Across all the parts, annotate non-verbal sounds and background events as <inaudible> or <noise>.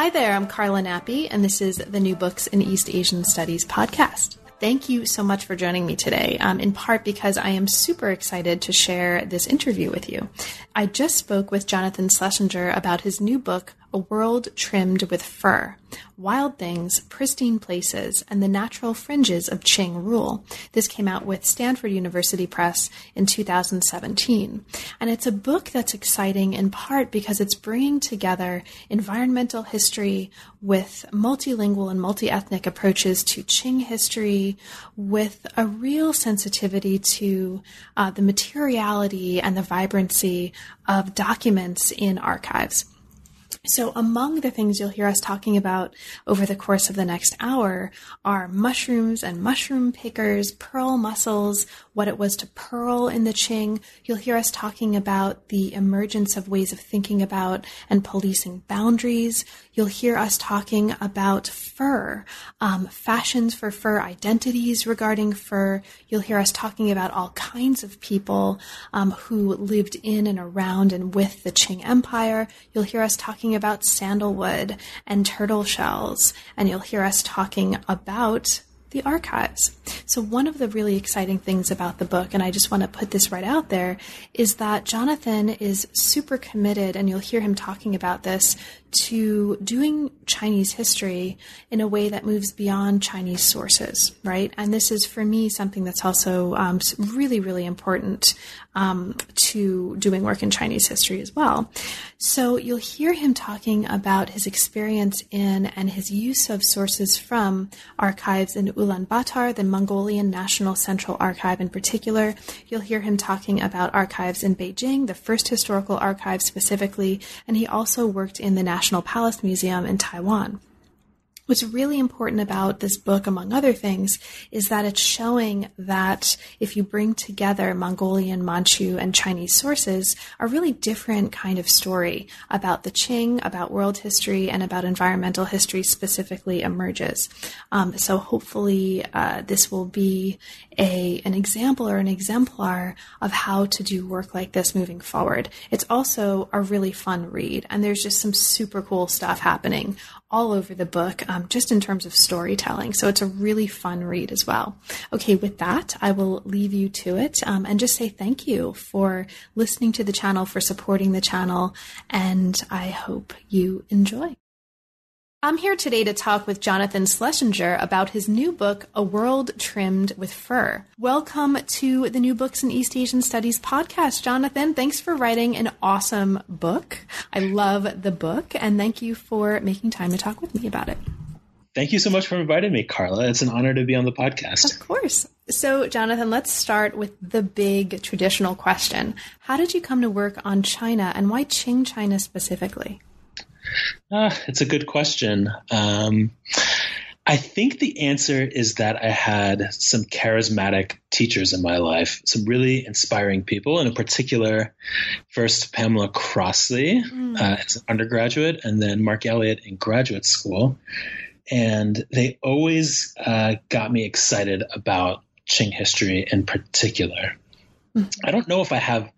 Hi there, I'm Carla Nappi, and this is the New Books in East Asian Studies podcast. Thank you so much for joining me today, um, in part because I am super excited to share this interview with you. I just spoke with Jonathan Schlesinger about his new book, A World Trimmed with Fur Wild Things, Pristine Places, and the Natural Fringes of Qing Rule. This came out with Stanford University Press in 2017. And it's a book that's exciting in part because it's bringing together environmental history with multilingual and multi ethnic approaches to Qing history with a real sensitivity to uh, the materiality and the vibrancy of documents in archives. So, among the things you'll hear us talking about over the course of the next hour are mushrooms and mushroom pickers, pearl mussels, what it was to pearl in the Qing. You'll hear us talking about the emergence of ways of thinking about and policing boundaries. You'll hear us talking about fur, um, fashions for fur, identities regarding fur. You'll hear us talking about all kinds of people um, who lived in and around and with the Qing Empire. You'll hear us talking about sandalwood and turtle shells, and you'll hear us talking about the archives. So, one of the really exciting things about the book, and I just want to put this right out there, is that Jonathan is super committed, and you'll hear him talking about this, to doing Chinese history in a way that moves beyond Chinese sources, right? And this is, for me, something that's also um, really, really important um, to doing work in Chinese history as well. So you'll hear him talking about his experience in and his use of sources from archives in Ulaanbaatar, the Mongolian National Central Archive in particular. You'll hear him talking about archives in Beijing, the first historical archive specifically, and he also worked in the National Palace Museum in Taiwan. What's really important about this book, among other things, is that it's showing that if you bring together Mongolian, Manchu, and Chinese sources, a really different kind of story about the Qing, about world history, and about environmental history specifically emerges. Um, so hopefully, uh, this will be a an example or an exemplar of how to do work like this moving forward. It's also a really fun read, and there's just some super cool stuff happening all over the book, um, just in terms of storytelling. So it's a really fun read as well. Okay, with that, I will leave you to it um, and just say thank you for listening to the channel, for supporting the channel, and I hope you enjoy. I'm here today to talk with Jonathan Schlesinger about his new book, A World Trimmed with Fur. Welcome to the New Books in East Asian Studies podcast, Jonathan. Thanks for writing an awesome book. I love the book, and thank you for making time to talk with me about it. Thank you so much for inviting me, Carla. It's an honor to be on the podcast. Of course. So, Jonathan, let's start with the big traditional question How did you come to work on China, and why Qing China specifically? Uh, it's a good question. Um, I think the answer is that I had some charismatic teachers in my life, some really inspiring people, and in particular, first Pamela Crossley mm. uh, as an undergraduate, and then Mark Elliott in graduate school. And they always uh, got me excited about Qing history in particular. Mm. I don't know if I have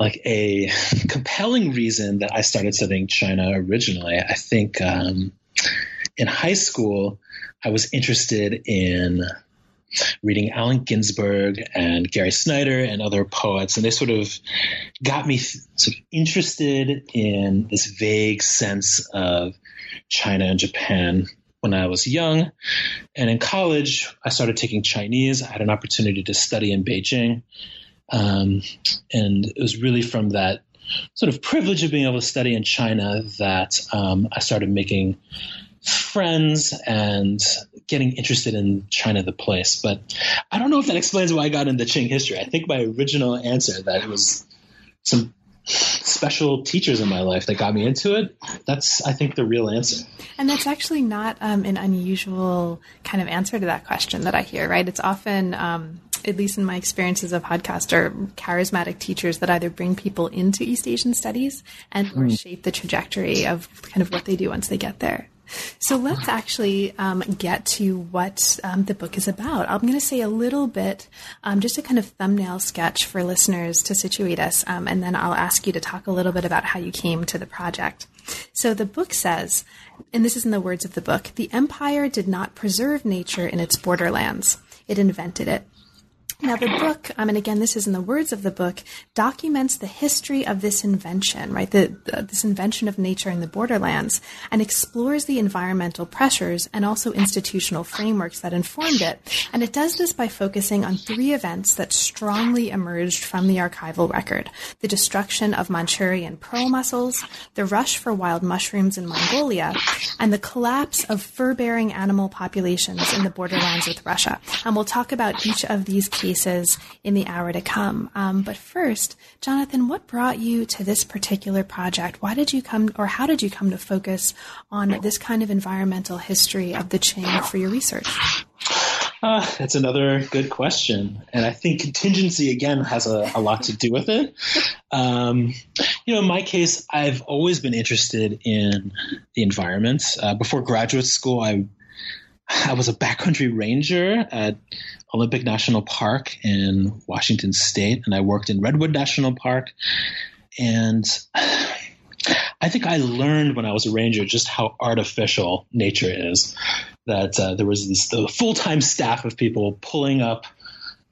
like a <laughs> compelling reason that I started studying China originally. I think um, in high school, I was interested in reading Allen Ginsberg and Gary Snyder and other poets, and they sort of got me sort of interested in this vague sense of China and Japan when I was young. And in college, I started taking Chinese. I had an opportunity to study in Beijing. Um, and it was really from that sort of privilege of being able to study in China that um, I started making friends and getting interested in China the place. But I don't know if that explains why I got into Qing history. I think my original answer that it was some special teachers in my life that got me into it. That's, I think, the real answer. And that's actually not um, an unusual kind of answer to that question that I hear, right? It's often um, at least in my experiences of podcast, are charismatic teachers that either bring people into East Asian studies and or mm. shape the trajectory of kind of what they do once they get there. So let's actually um, get to what um, the book is about. I'm going to say a little bit, um, just a kind of thumbnail sketch for listeners to situate us, um, and then I'll ask you to talk a little bit about how you came to the project. So the book says, and this is in the words of the book the empire did not preserve nature in its borderlands, it invented it. Now, the book, um, and again, this is in the words of the book, documents the history of this invention, right? The, the, this invention of nature in the borderlands, and explores the environmental pressures and also institutional frameworks that informed it. And it does this by focusing on three events that strongly emerged from the archival record the destruction of Manchurian pearl mussels, the rush for wild mushrooms in Mongolia, and the collapse of fur bearing animal populations in the borderlands with Russia. And we'll talk about each of these key pieces in the hour to come. Um, but first, Jonathan, what brought you to this particular project? Why did you come, or how did you come to focus on this kind of environmental history of the Qing for your research? Uh, that's another good question. And I think contingency, again, has a, a lot to do with it. Um, you know, in my case, I've always been interested in the environment. Uh, before graduate school, I I was a backcountry ranger at Olympic National Park in Washington State, and I worked in Redwood National Park. And I think I learned when I was a ranger just how artificial nature is. That uh, there was this full time staff of people pulling up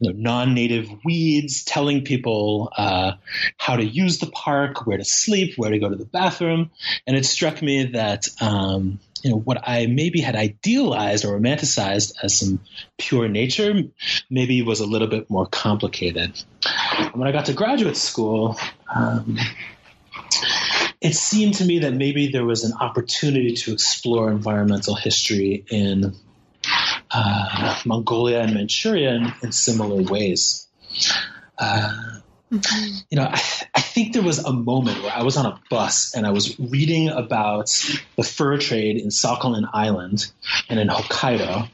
you know, non-native weeds, telling people uh, how to use the park, where to sleep, where to go to the bathroom, and it struck me that um, you know what I maybe had idealized or romanticized as some pure nature maybe was a little bit more complicated. when I got to graduate school. Um, it seemed to me that maybe there was an opportunity to explore environmental history in uh, Mongolia and Manchuria in, in similar ways. Uh, You know, I, I, think there was a moment where I was on a bus and I was reading about the fur trade in Sakhalin Island and in Hokkaido,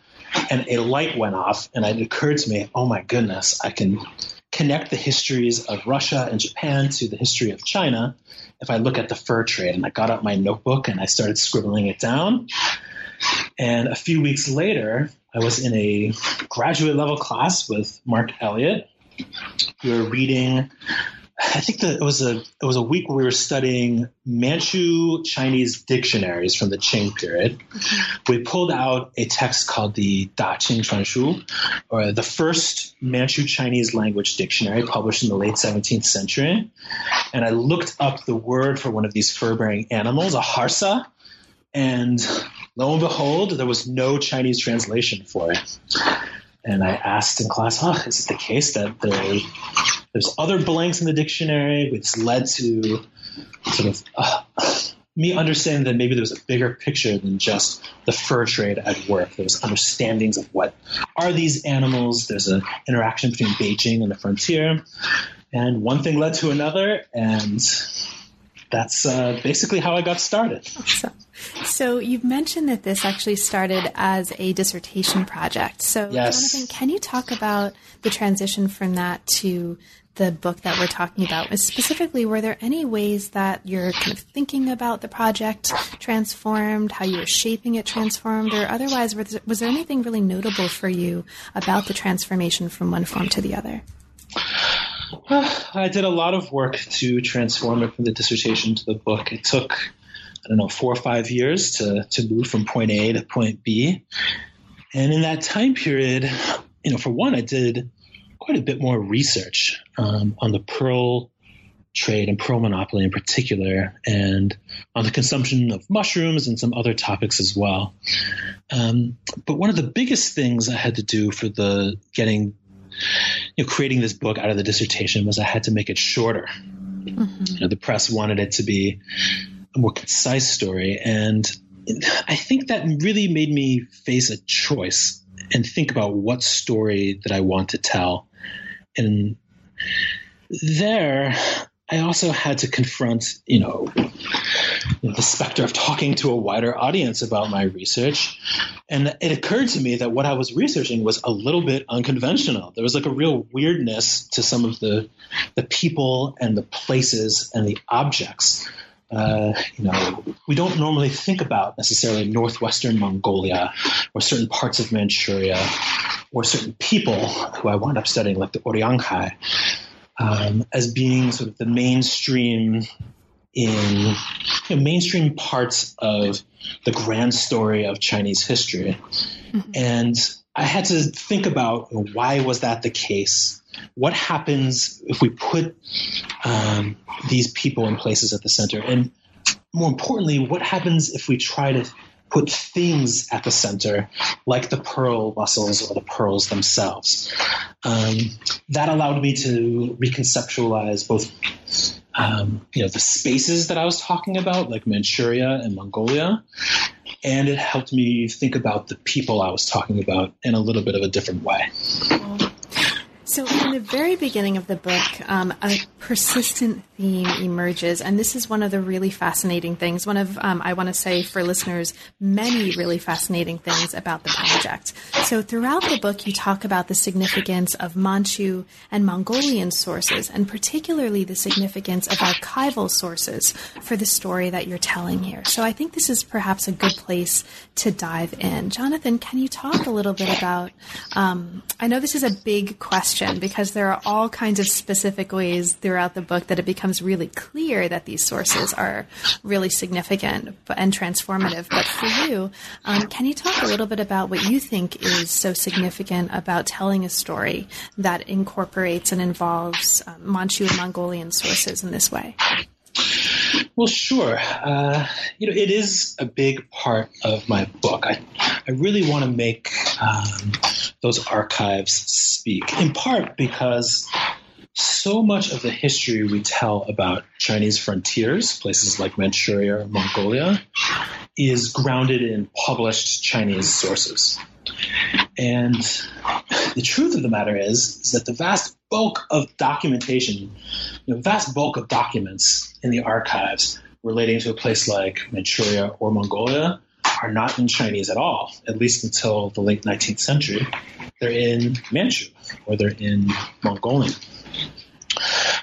and a light went off, and it occurred to me, oh my goodness, I can connect the histories of Russia and Japan to the history of China if I look at the fur trade. And I got out my notebook and I started scribbling it down. And a few weeks later, I was in a graduate level class with Mark Elliott. We were reading. I think that it was a it was a week where we were studying Manchu Chinese dictionaries from the Qing period. Mm-hmm. We pulled out a text called the Da Qing Quanshu, or the first Manchu Chinese language dictionary published in the late 17th century. And I looked up the word for one of these fur-bearing animals, a harsa, and lo and behold, there was no Chinese translation for it. And I asked in class, is it the case that there, there's other blanks in the dictionary, which led to sort of uh, me understanding that maybe there was a bigger picture than just the fur trade at work. There's understandings of what are these animals. There's an interaction between Beijing and the frontier. And one thing led to another, and that's uh, basically how I got started. Awesome. So you've mentioned that this actually started as a dissertation project. So yes. Jonathan, can you talk about the transition from that to the book that we're talking about? Specifically, were there any ways that you're kind of thinking about the project transformed, how you were shaping it transformed, or otherwise, was there anything really notable for you about the transformation from one form to the other? <sighs> I did a lot of work to transform it from the dissertation to the book. It took, I don't know, four or five years to, to move from point A to point B. And in that time period, you know, for one, I did quite a bit more research um, on the pearl trade and pearl monopoly in particular, and on the consumption of mushrooms and some other topics as well. Um, but one of the biggest things I had to do for the getting you know, creating this book out of the dissertation was I had to make it shorter. Mm-hmm. You know, the press wanted it to be a more concise story, and I think that really made me face a choice and think about what story that I want to tell. And there, I also had to confront, you know, the specter of talking to a wider audience about my research. And it occurred to me that what I was researching was a little bit unconventional. There was like a real weirdness to some of the the people and the places and the objects uh, you know, we don't normally think about necessarily northwestern Mongolia or certain parts of Manchuria or certain people who I wound up studying, like the Uryanghai, um, as being sort of the mainstream in you know, mainstream parts of the grand story of Chinese history. Mm-hmm. And I had to think about why was that the case? What happens if we put um, these people in places at the center? And more importantly, what happens if we try to put things at the center, like the pearl mussels or the pearls themselves? Um, that allowed me to reconceptualize both um, you know the spaces that I was talking about, like Manchuria and Mongolia, and it helped me think about the people I was talking about in a little bit of a different way. So, in the very beginning of the book, um, a persistent theme emerges, and this is one of the really fascinating things. One of, um, I want to say for listeners, many really fascinating things about the project. So, throughout the book, you talk about the significance of Manchu and Mongolian sources, and particularly the significance of archival sources for the story that you're telling here. So, I think this is perhaps a good place to dive in. Jonathan, can you talk a little bit about? Um, I know this is a big question question because there are all kinds of specific ways throughout the book that it becomes really clear that these sources are really significant and transformative. But for you, um, can you talk a little bit about what you think is so significant about telling a story that incorporates and involves um, Manchu and Mongolian sources in this way? Well, sure. Uh, you know, it is a big part of my book. I, I really want to make um, those archives speak, in part because so much of the history we tell about Chinese frontiers, places like Manchuria or Mongolia, is grounded in published Chinese sources. And the truth of the matter is, is that the vast bulk of documentation, know, vast bulk of documents in the archives relating to a place like Manchuria or Mongolia are not in Chinese at all, at least until the late 19th century. They're in Manchu or they're in Mongolian.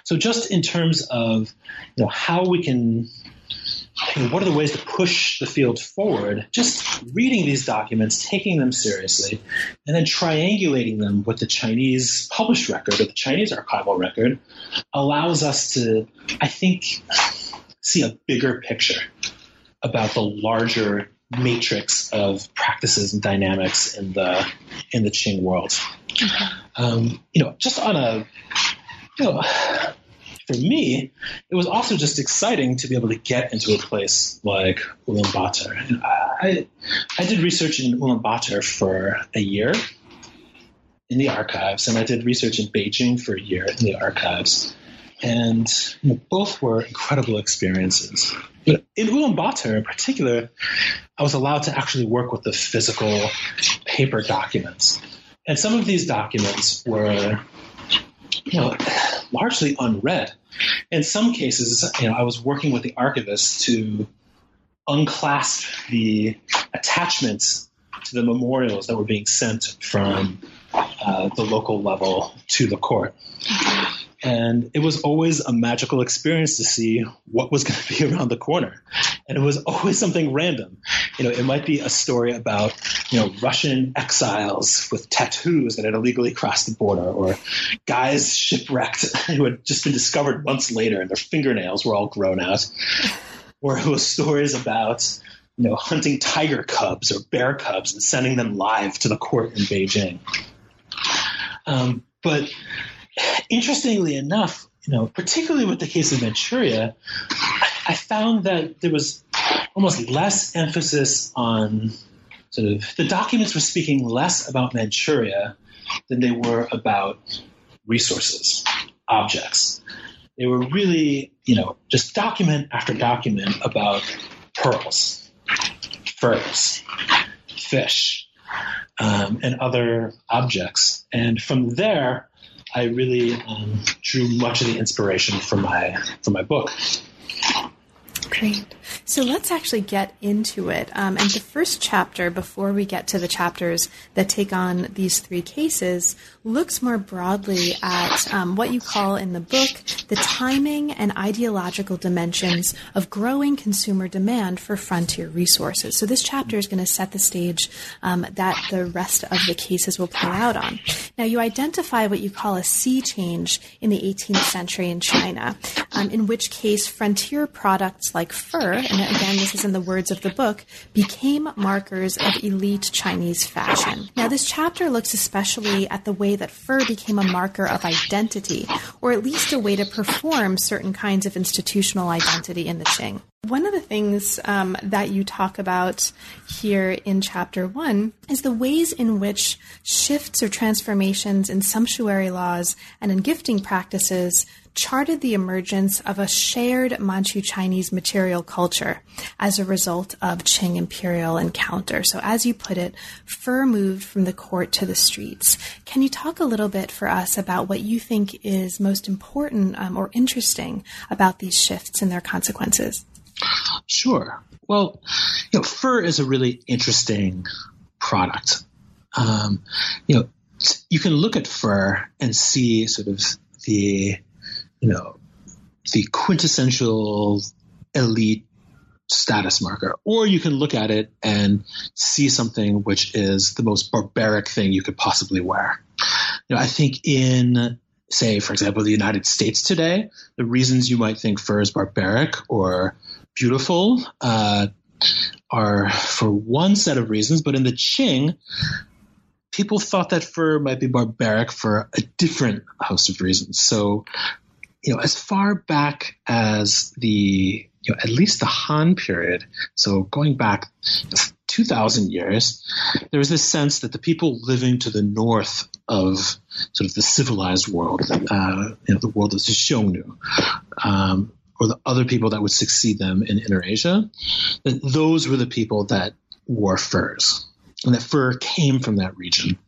So, just in terms of you know how we can what are the ways to push the field forward? Just reading these documents, taking them seriously, and then triangulating them with the Chinese published record or the Chinese archival record allows us to, I think, see a bigger picture about the larger matrix of practices and dynamics in the in the Qing world. Um, you know, just on a you know for me, it was also just exciting to be able to get into a place like Ulaanbaatar. And I, I did research in Ulaanbaatar for a year in the archives, and I did research in Beijing for a year in the archives. And you know, both were incredible experiences. But in Ulaanbaatar in particular, I was allowed to actually work with the physical paper documents. And some of these documents were, you know, largely unread. In some cases, you know, I was working with the archivist to unclasp the attachments to the memorials that were being sent from uh, the local level to the court. And it was always a magical experience to see what was going to be <laughs> around the corner. And it was always something random. You know, it might be a story about, you know, Russian exiles with tattoos that had illegally crossed the border, or guys shipwrecked <laughs> who had just been discovered months later and their fingernails were all grown out. <laughs> Or it was stories about, you know, hunting tiger cubs or bear cubs and sending them live to the court in Beijing. Um, but interestingly enough, you know, particularly with the case of Manchuria, I found that there was almost less emphasis on sort of the documents were speaking less about Manchuria than they were about resources, objects. They were really, you know, just document after document about pearls, furs, fish, um, and other objects. And from there, I really um, drew much of the inspiration from my for my book. Great. So let's actually get into it. Um, and the first chapter, before we get to the chapters that take on these three cases, looks more broadly at um, what you call in the book the timing and ideological dimensions of growing consumer demand for frontier resources. So this chapter is going to set the stage um, that the rest of the cases will play out on. Now, you identify what you call a sea change in the 18th century in China, um, in which case frontier products like fur, and again, this is in the words of the book, became markers of elite Chinese fashion. Now, this chapter looks especially at the way that fur became a marker of identity, or at least a way to perform certain kinds of institutional identity in the Qing. One of the things um, that you talk about here in chapter one is the ways in which shifts or transformations in sumptuary laws and in gifting practices charted the emergence of a shared Manchu Chinese material culture as a result of Qing imperial encounter. So, as you put it, fur moved from the court to the streets. Can you talk a little bit for us about what you think is most important um, or interesting about these shifts and their consequences? Sure. Well, you know, fur is a really interesting product. Um, you know, you can look at fur and see sort of the you know, the quintessential elite status marker. Or you can look at it and see something which is the most barbaric thing you could possibly wear. You know, I think in say, for example, the United States today, the reasons you might think fur is barbaric or beautiful uh, are for one set of reasons, but in the Qing, people thought that fur might be barbaric for a different host of reasons. So, you know, as far back as the, you know, at least the Han period, so going back 2,000 years, there was this sense that the people living to the north of sort of the civilized world, uh, you know, the world of Xiongnu, um, or the other people that would succeed them in Inner Asia, that those were the people that wore furs, and that fur came from that region.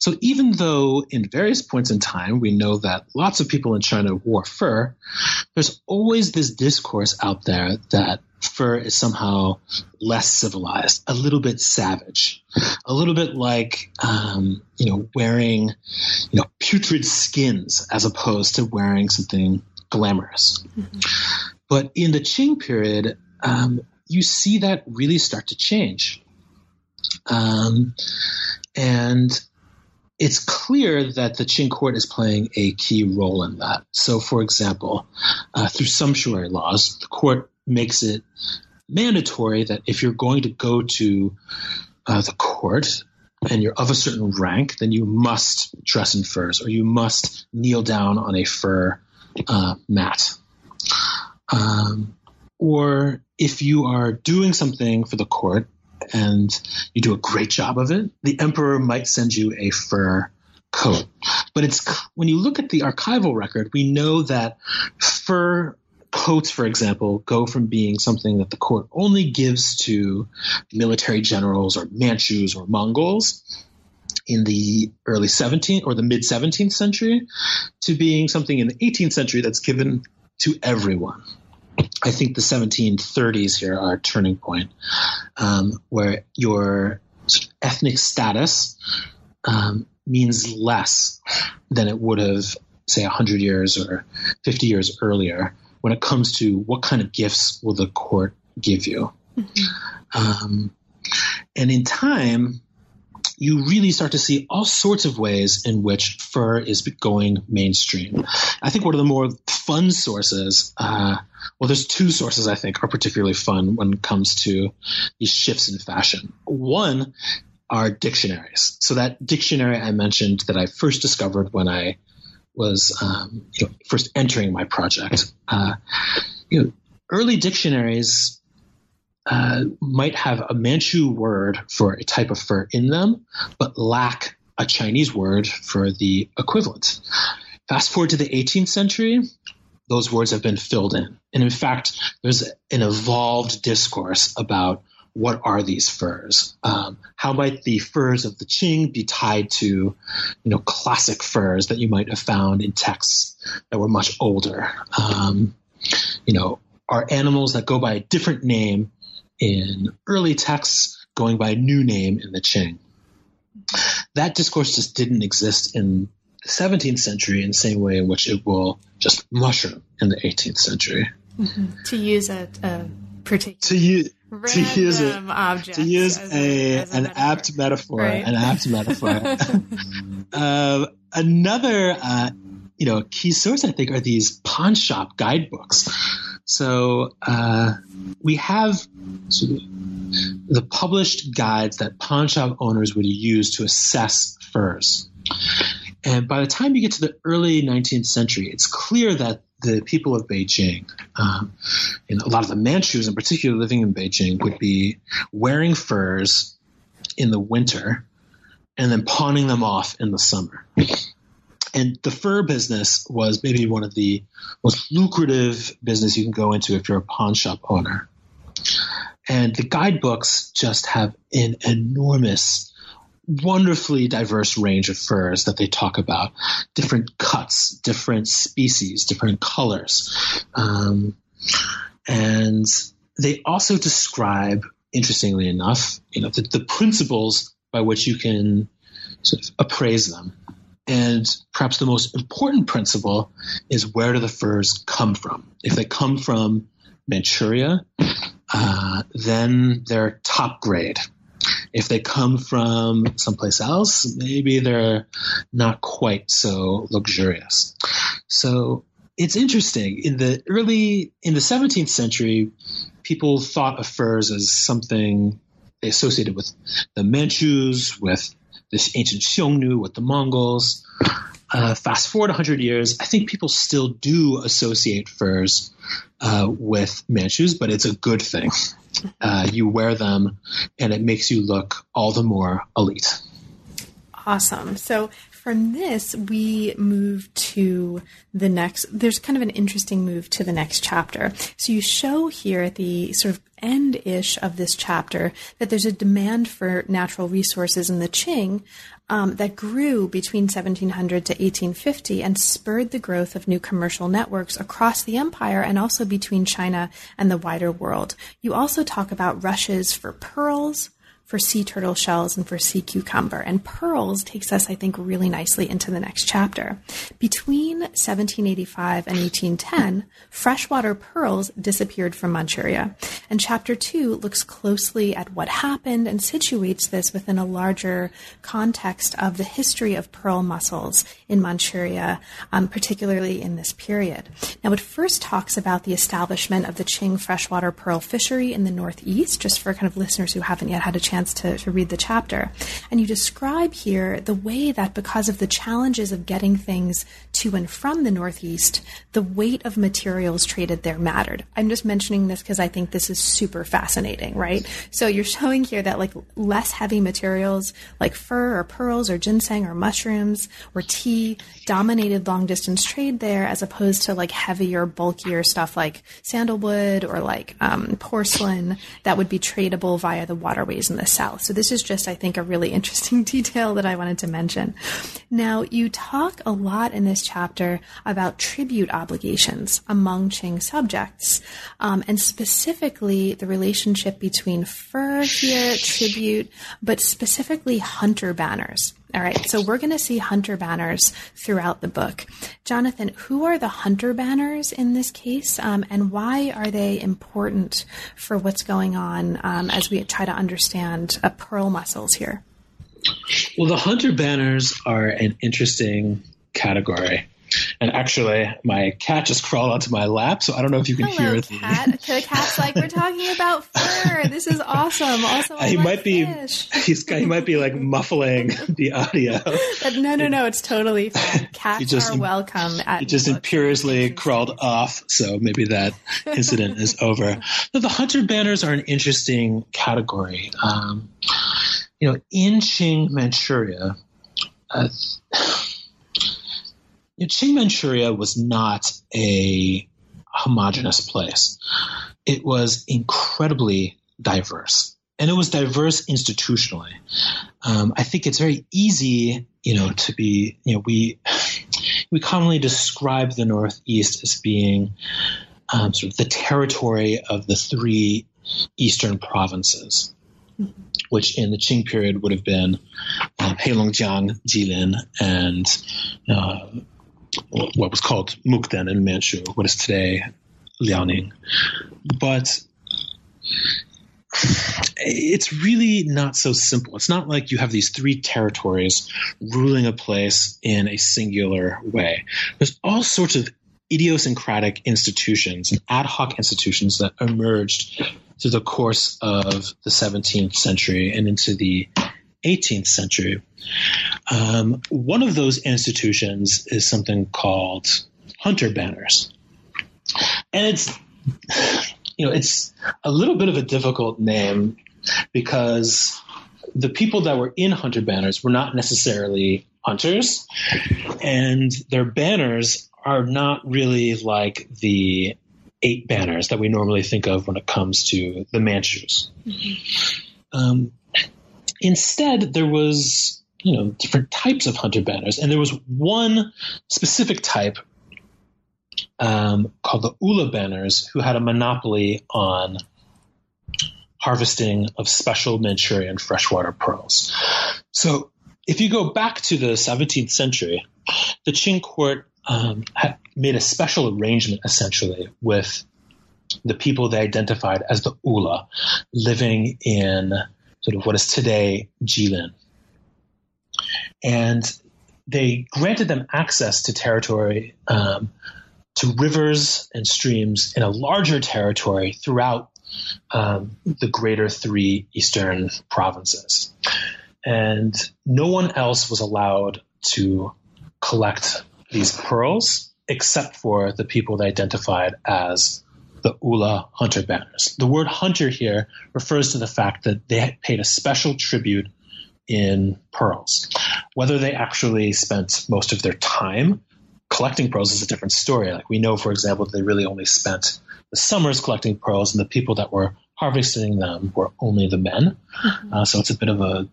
So even though in various points in time we know that lots of people in China wore fur, there's always this discourse out there that fur is somehow less civilized, a little bit savage, a little bit like um, you know wearing you know putrid skins as opposed to wearing something glamorous. Mm-hmm. But in the Qing period, um, you see that really start to change. Um, and it's clear that the Qing court is playing a key role in that. So, for example, uh, through sumptuary laws, the court makes it mandatory that if you're going to go to uh, the court and you're of a certain rank, then you must dress in furs or you must kneel down on a fur uh, mat. Um, or if you are doing something for the court and you do a great job of it, the emperor might send you a fur coat. But it's when you look at the archival record, we know that fur coats, for example, go from being something that the court only gives to military generals or Manchus or Mongols in the early 17th or the mid 17th century to being something in the 18th century that's given to everyone. I think the 1730s here are a turning point um, where your ethnic status um, means less than it would have, say, 100 years or 50 years earlier when it comes to what kind of gifts will the court give you. Mm-hmm. Um, and in time, you really start to see all sorts of ways in which fur is going mainstream. I think one of the more fun sources, uh, well, there's two sources I think are particularly fun when it comes to these shifts in fashion. One are dictionaries. So that dictionary I mentioned that I first discovered when I was um, you know, first entering my project. Uh, you know, early dictionaries uh, might have a Manchu word for a type of fur in them, but lack a Chinese word for the equivalent. Fast forward to the 18th century, those words have been filled in. And in fact, there's an evolved discourse about what are these furs? Um, how might the furs of the Qing be tied to, you know, classic furs that you might have found in texts that were much older? Um, you know, are animals that go by a different name in early texts, going by a new name in the Qing. That discourse just didn't exist in the 17th century in the same way in which it will just mushroom in the 18th century. Mm-hmm. To use a, a particular to use to use object to use a, a an metaphor. apt metaphor, right? an apt metaphor. <laughs> <laughs> uh, another, uh, you know, key source I think are these pawn shop guidebooks. So uh, we have the published guides that pawn shop owners would use to assess furs. And by the time you get to the early 19th century, it's clear that the people of Beijing, um, and a lot of the Manchus in particular living in Beijing, would be wearing furs in the winter and then pawning them off in the summer. And the fur business was maybe one of the most lucrative business you can go into if you're a pawn shop owner. And the guidebooks just have an enormous wonderfully diverse range of furs that they talk about different cuts, different species, different colors. Um, and they also describe, interestingly enough, you know, the, the principles by which you can sort of appraise them. And perhaps the most important principle is where do the furs come from? If they come from Manchuria, uh, then they're top grade. If they come from someplace else, maybe they're not quite so luxurious. So it's interesting. In the early, in the 17th century, people thought of furs as something they associated with the Manchus, with this ancient Xiongnu, with the Mongols. Uh, fast forward 100 years, I think people still do associate furs uh, with Manchus, but it's a good thing. Uh, you wear them, and it makes you look all the more elite. Awesome. So from this, we move to the next. There's kind of an interesting move to the next chapter. So you show here the sort of end ish of this chapter that there's a demand for natural resources in the Qing um, that grew between 1700 to 1850 and spurred the growth of new commercial networks across the empire and also between China and the wider world. You also talk about rushes for pearls, for sea turtle shells and for sea cucumber. And pearls takes us, I think, really nicely into the next chapter. Between 1785 and 1810, freshwater pearls disappeared from Manchuria. And chapter two looks closely at what happened and situates this within a larger context of the history of pearl mussels in Manchuria, um, particularly in this period. Now, it first talks about the establishment of the Qing freshwater pearl fishery in the northeast, just for kind of listeners who haven't yet had a chance chance to, to read the chapter. And you describe here the way that because of the challenges of getting things to and from the Northeast, the weight of materials traded there mattered. I'm just mentioning this because I think this is super fascinating, right? So you're showing here that like less heavy materials like fur or pearls or ginseng or mushrooms or tea dominated long distance trade there as opposed to like heavier, bulkier stuff like sandalwood or like um, porcelain that would be tradable via the waterways in the south. So this is just, I think, a really <laughs> interesting detail that I wanted to mention. Now, you talk a lot in this chapter about tribute obligations among Qing subjects, um, and specifically the relationship between fur here, tribute, but specifically hunter banners. All right, so we're going to see hunter banners throughout the book. Jonathan, who are the hunter banners in this case, um, and why are they important for what's going on um, as we try to understand uh, pearl mussels here? Well, the hunter banners are an interesting category. And actually, my cat just crawled onto my lap, so I don't know if you can Hello, hear cat. the cat. cat's like, "We're talking about fur. This is awesome." Also, he might be he's he might be like muffling <laughs> the audio. But no, no, no, it's totally fine. <laughs> Cats just, are welcome. he just imperiously crawled off, so maybe that incident is over. the hunter banners are an interesting category. Um, you know, in Qing Manchuria. Uh, you know, Qing Manchuria was not a homogenous place. It was incredibly diverse. And it was diverse institutionally. Um, I think it's very easy, you know, to be, you know, we we commonly describe the Northeast as being um, sort of the territory of the three eastern provinces, which in the Qing period would have been um, Heilongjiang, Jilin, and uh, what was called Mukden in Manchu, what is today Liaoning. But it's really not so simple. It's not like you have these three territories ruling a place in a singular way. There's all sorts of idiosyncratic institutions and ad hoc institutions that emerged through the course of the 17th century and into the 18th century. Um, one of those institutions is something called hunter banners. And it's you know, it's a little bit of a difficult name because the people that were in hunter banners were not necessarily hunters, and their banners are not really like the eight banners that we normally think of when it comes to the Manchus. Mm-hmm. Um, instead, there was you know different types of hunter banners, and there was one specific type um, called the Ula Banners, who had a monopoly on harvesting of special Manchurian freshwater pearls. So, if you go back to the 17th century, the Qing court um, made a special arrangement essentially with the people they identified as the Ula living in sort of what is today Jilin. And they granted them access to territory um, to rivers and streams in a larger territory throughout um, the greater three eastern provinces. And no one else was allowed to collect these pearls except for the people they identified as the Ula hunter banners. The word hunter here refers to the fact that they paid a special tribute in pearls. Whether they actually spent most of their time collecting pearls is a different story. Like we know, for example, that they really only spent the summers collecting pearls, and the people that were harvesting them were only the men. Mm-hmm. Uh, so it's a bit of a,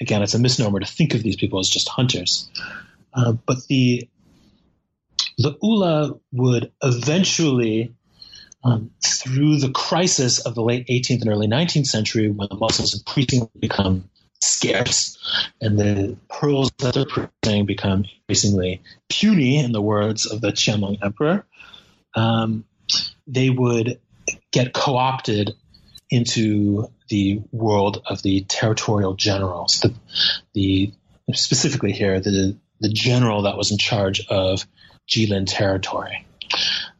again, it's a misnomer to think of these people as just hunters. Uh, but the the Ula would eventually, um, through the crisis of the late 18th and early 19th century, when the mussels increasingly become scarce, and the pearls that they're producing become increasingly puny, in the words of the Qianlong Emperor, um, they would get co opted into the world of the territorial generals, the, the specifically here, the, the general that was in charge of Jilin territory.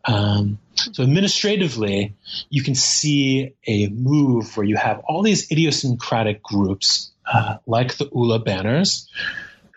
Um, so administratively, you can see a move where you have all these idiosyncratic groups uh, like the ULA banners,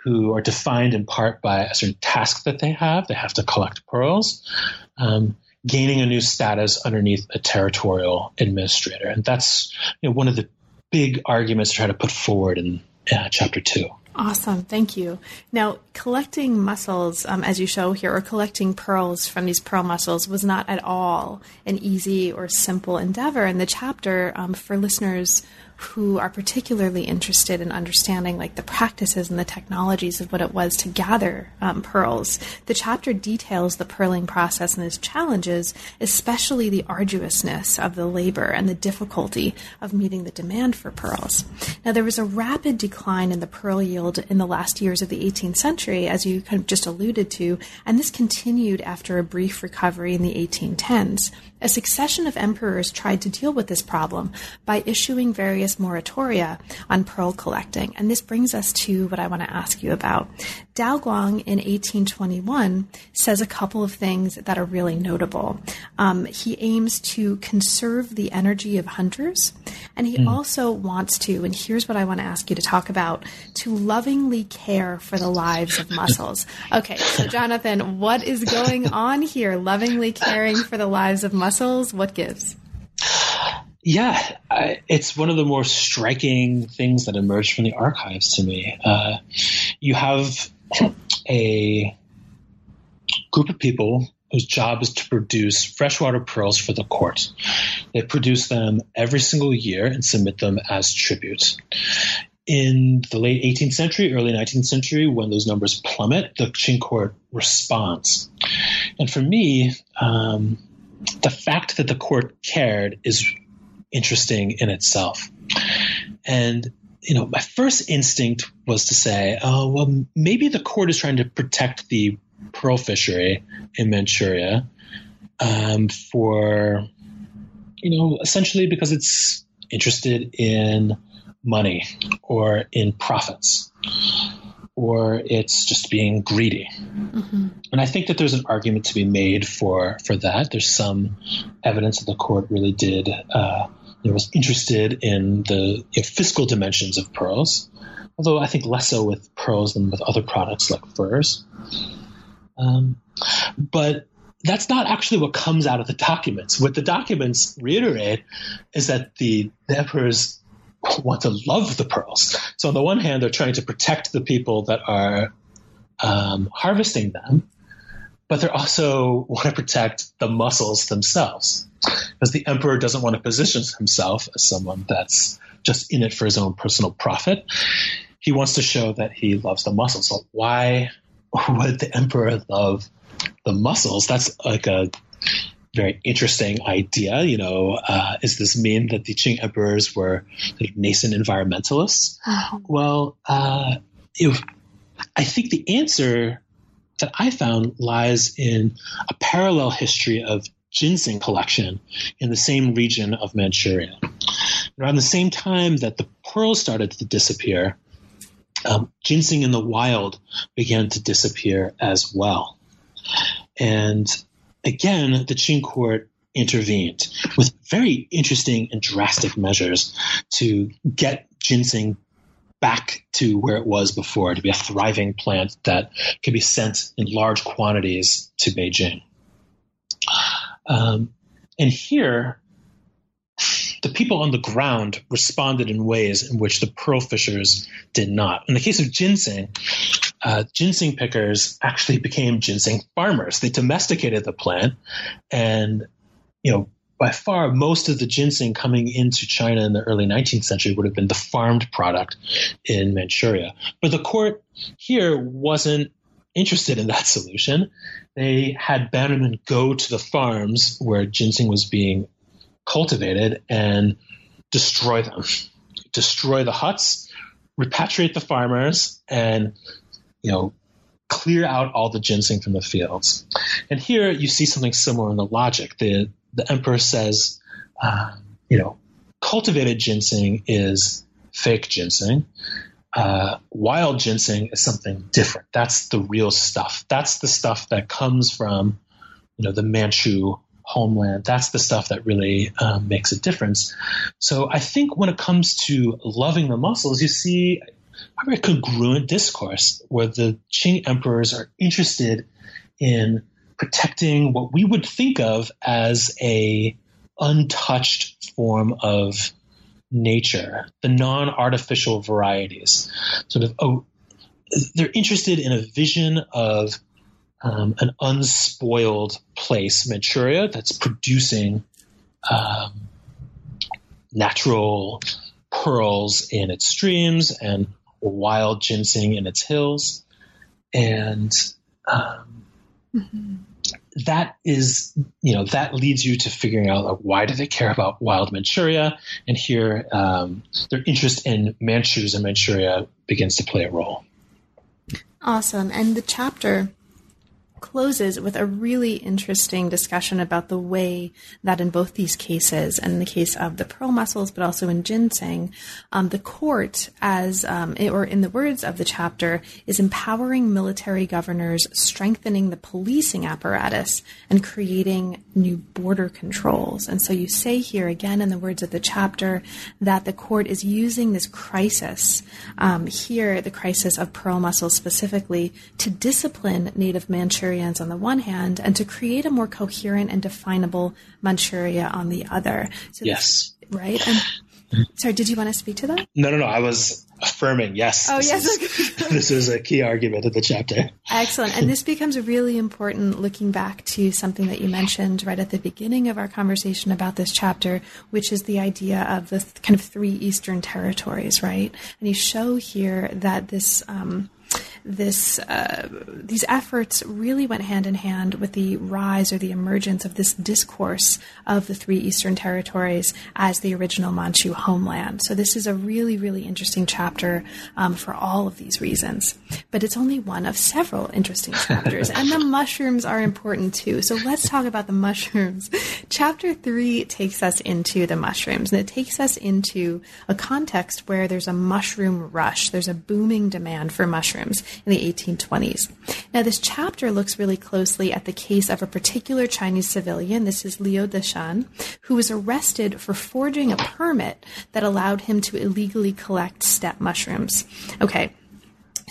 who are defined in part by a certain task that they have. They have to collect pearls, um, gaining a new status underneath a territorial administrator. And that's you know, one of the big arguments to try to put forward in uh, chapter two. Awesome, thank you. Now, collecting mussels, um, as you show here, or collecting pearls from these pearl mussels, was not at all an easy or simple endeavor. And the chapter, um, for listeners who are particularly interested in understanding like the practices and the technologies of what it was to gather um, pearls. The chapter details the pearling process and its challenges, especially the arduousness of the labor and the difficulty of meeting the demand for pearls. Now, there was a rapid decline in the pearl yield in the last years of the 18th century, as you kind of just alluded to, and this continued after a brief recovery in the 1810s. A succession of emperors tried to deal with this problem by issuing various moratoria on pearl collecting. And this brings us to what I want to ask you about. Dao Guang in 1821 says a couple of things that are really notable. Um, he aims to conserve the energy of hunters, and he mm. also wants to, and here's what I want to ask you to talk about, to lovingly care for the lives of mussels. <laughs> Okay, so Jonathan, what is going on here? Lovingly caring for the lives of mussels? What gives? Yeah, I, it's one of the more striking things that emerged from the archives to me. Uh, you have a group of people whose job is to produce freshwater pearls for the court. They produce them every single year and submit them as tribute. In the late 18th century, early 19th century, when those numbers plummet, the Qing court responds. And for me, um, the fact that the court cared is interesting in itself. And you know, my first instinct was to say, oh, well, maybe the court is trying to protect the pearl fishery in Manchuria um, for, you know, essentially because it's interested in money or in profits or it's just being greedy. Mm-hmm. And I think that there's an argument to be made for for that. There's some evidence that the court really did uh, was interested in the you know, fiscal dimensions of pearls, although I think less so with pearls than with other products like furs. Um, but that's not actually what comes out of the documents. What the documents reiterate is that the, the emperors want to love the pearls. So on the one hand, they're trying to protect the people that are um, harvesting them, but they also <laughs> want to protect the mussels themselves because the emperor doesn't want to position himself as someone that's just in it for his own personal profit. He wants to show that he loves the mussels. So why would the emperor love the mussels? That's like a very interesting idea. You know, uh, is this mean that the Qing emperors were sort of nascent environmentalists? Oh. Well, uh, if, I think the answer that I found lies in a parallel history of ginseng collection in the same region of Manchuria. Around the same time that the pearls started to disappear, um, ginseng in the wild began to disappear as well. And again, the Qing court intervened with very interesting and drastic measures to get ginseng back to where it was before, to be a thriving plant that could be sent in large quantities to Beijing. Um, and here, the people on the ground responded in ways in which the pearl fishers did not. In the case of ginseng, uh, ginseng pickers actually became ginseng farmers. They domesticated the plant, and you know, by far most of the ginseng coming into China in the early 19th century would have been the farmed product in Manchuria. But the court here wasn't interested in that solution. They had Bannerman go to the farms where ginseng was being cultivated and destroy them, destroy the huts, repatriate the farmers, and you know clear out all the ginseng from the fields. And here you see something similar in the logic. The the emperor says, uh, you know, cultivated ginseng is fake ginseng uh, wild ginseng is something different. That's the real stuff. That's the stuff that comes from, you know, the Manchu homeland. That's the stuff that really um, makes a difference. So I think when it comes to loving the mussels, you see a very congruent discourse where the Qing emperors are interested in protecting what we would think of as a untouched form of nature, the non artificial varieties. Sort of, oh, they're interested in a vision of um, an unspoiled place, Manchuria, that's producing um, natural pearls in its streams and wild ginseng in its hills. And um, mm-hmm that is, you know, that leads you to figuring out like, why do they care about wild Manchuria? And here, um, their interest in Manchus and Manchuria begins to play a role. Awesome. And the chapter closes with a really interesting discussion about the way that in both these cases, and in the case of the pearl mussels, but also in ginseng, um, the court, as um, or in the words of the chapter, is empowering military governors, strengthening the policing apparatus, and creating new border controls. And so you say here again in the words of the chapter that the court is using this crisis um, here, the crisis of pearl mussels specifically, to discipline native Manchurian Manchurians on the one hand, and to create a more coherent and definable Manchuria on the other. So yes. Right? And, sorry, did you want to speak to that? No, no, no. I was affirming yes. Oh, this yes. Is, <laughs> this is a key argument of the chapter. Excellent. And this becomes really important looking back to something that you mentioned right at the beginning of our conversation about this chapter, which is the idea of the kind of three Eastern territories, right? And you show here that this. Um, this uh, these efforts really went hand in hand with the rise or the emergence of this discourse of the three Eastern territories as the original Manchu homeland. So this is a really, really interesting chapter um, for all of these reasons. But it's only one of several interesting <laughs> chapters, and the mushrooms are important too. So let's talk about the mushrooms. Chapter three takes us into the mushrooms, and it takes us into a context where there's a mushroom rush. There's a booming demand for mushrooms in the 1820s. Now, this chapter looks really closely at the case of a particular Chinese civilian. This is Liu Deshan, who was arrested for forging a permit that allowed him to illegally collect steppe mushrooms. Okay,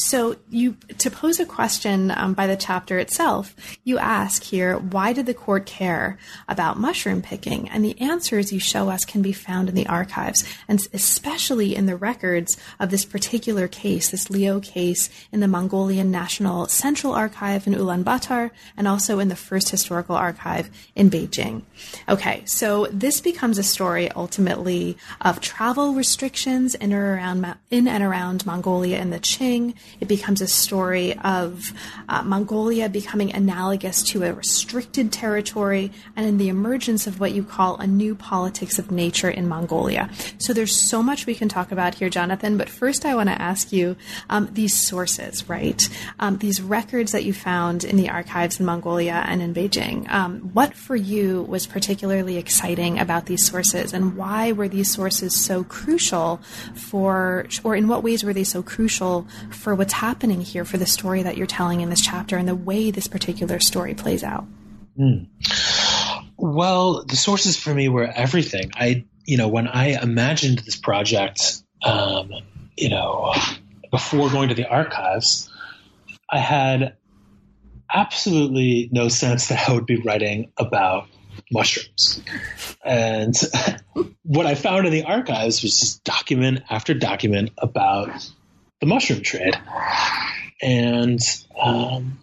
so you to pose a question um, by the chapter itself, you ask here, why did the court care about mushroom picking? And the answers you show us can be found in the archives, and especially in the records of this particular case, this Leo case in the Mongolian National Central Archive in Ulaanbaatar, and also in the First Historical Archive in Beijing. Okay, so this becomes a story ultimately of travel restrictions in around in and around Mongolia and the Qing it becomes a story of uh, Mongolia becoming analogous to a restricted territory and in the emergence of what you call a new politics of nature in Mongolia. So there's so much we can talk about here, Jonathan. But first, I want to ask you um, these sources, right? Um, these records that you found in the archives in Mongolia and in Beijing. Um, what for you was particularly exciting about these sources, and why were these sources so crucial for, or in what ways were they so crucial for for what's happening here for the story that you're telling in this chapter and the way this particular story plays out? Mm. Well, the sources for me were everything. I, you know, when I imagined this project, um, you know, before going to the archives, I had absolutely no sense that I would be writing about mushrooms. And <laughs> what I found in the archives was just document after document about the mushroom trade. And um,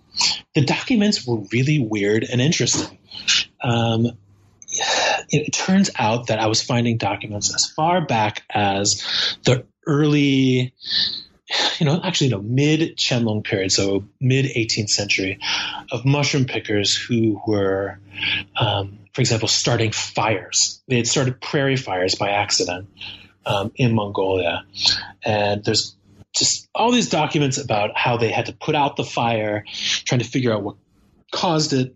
the documents were really weird and interesting. Um, it turns out that I was finding documents as far back as the early, you know, actually, no, mid Qianlong period, so mid 18th century, of mushroom pickers who were, um, for example, starting fires. They had started prairie fires by accident um, in Mongolia. And there's just all these documents about how they had to put out the fire, trying to figure out what caused it,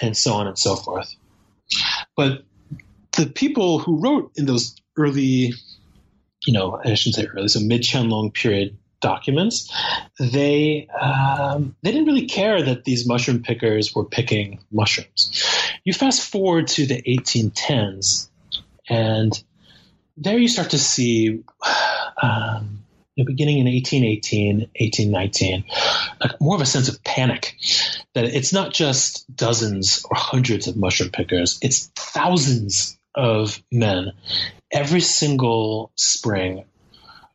and so on and so forth. But the people who wrote in those early, you know, I shouldn't say early, so mid Qianlong period documents, they um, they didn't really care that these mushroom pickers were picking mushrooms. You fast forward to the 1810s, and there you start to see um, you know, beginning in 1818, 1819, like more of a sense of panic that it's not just dozens or hundreds of mushroom pickers, it's thousands of men every single spring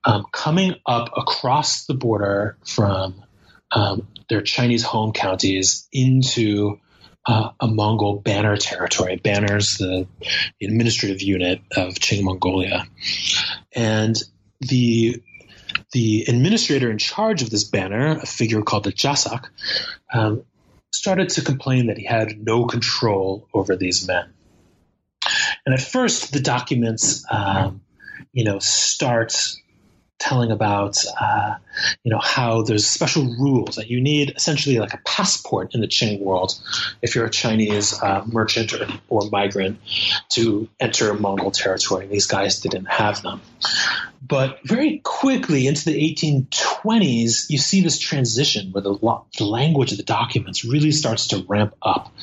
um, coming up across the border from um, their Chinese home counties into uh, a Mongol banner territory. Banners the, the administrative unit of Qing Mongolia, and the the administrator in charge of this banner, a figure called the Jasak, um, started to complain that he had no control over these men. And at first, the documents, um, you know, start telling about uh, you know how there's special rules that you need essentially like a passport in the Qing world if you're a Chinese uh, merchant or, or migrant to enter Mongol territory. These guys didn't have them. But very quickly into the 1820s, you see this transition where the, the language of the documents really starts to ramp up,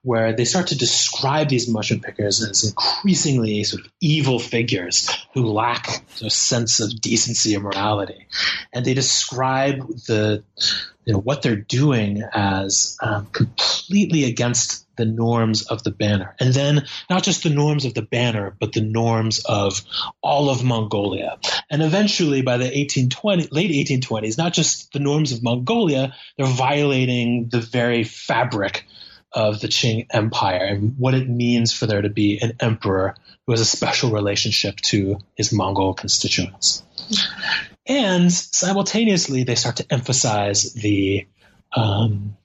where they start to describe these mushroom pickers as increasingly sort of evil figures who lack a sense of decency or morality. And they describe the you know, what they're doing as um, completely against the norms of the banner. And then not just the norms of the banner, but the norms of all of Mongolia. And eventually by the 1820, late 1820s, not just the norms of Mongolia, they're violating the very fabric of the Qing Empire and what it means for there to be an emperor who has a special relationship to his Mongol constituents. And simultaneously, they start to emphasize the um,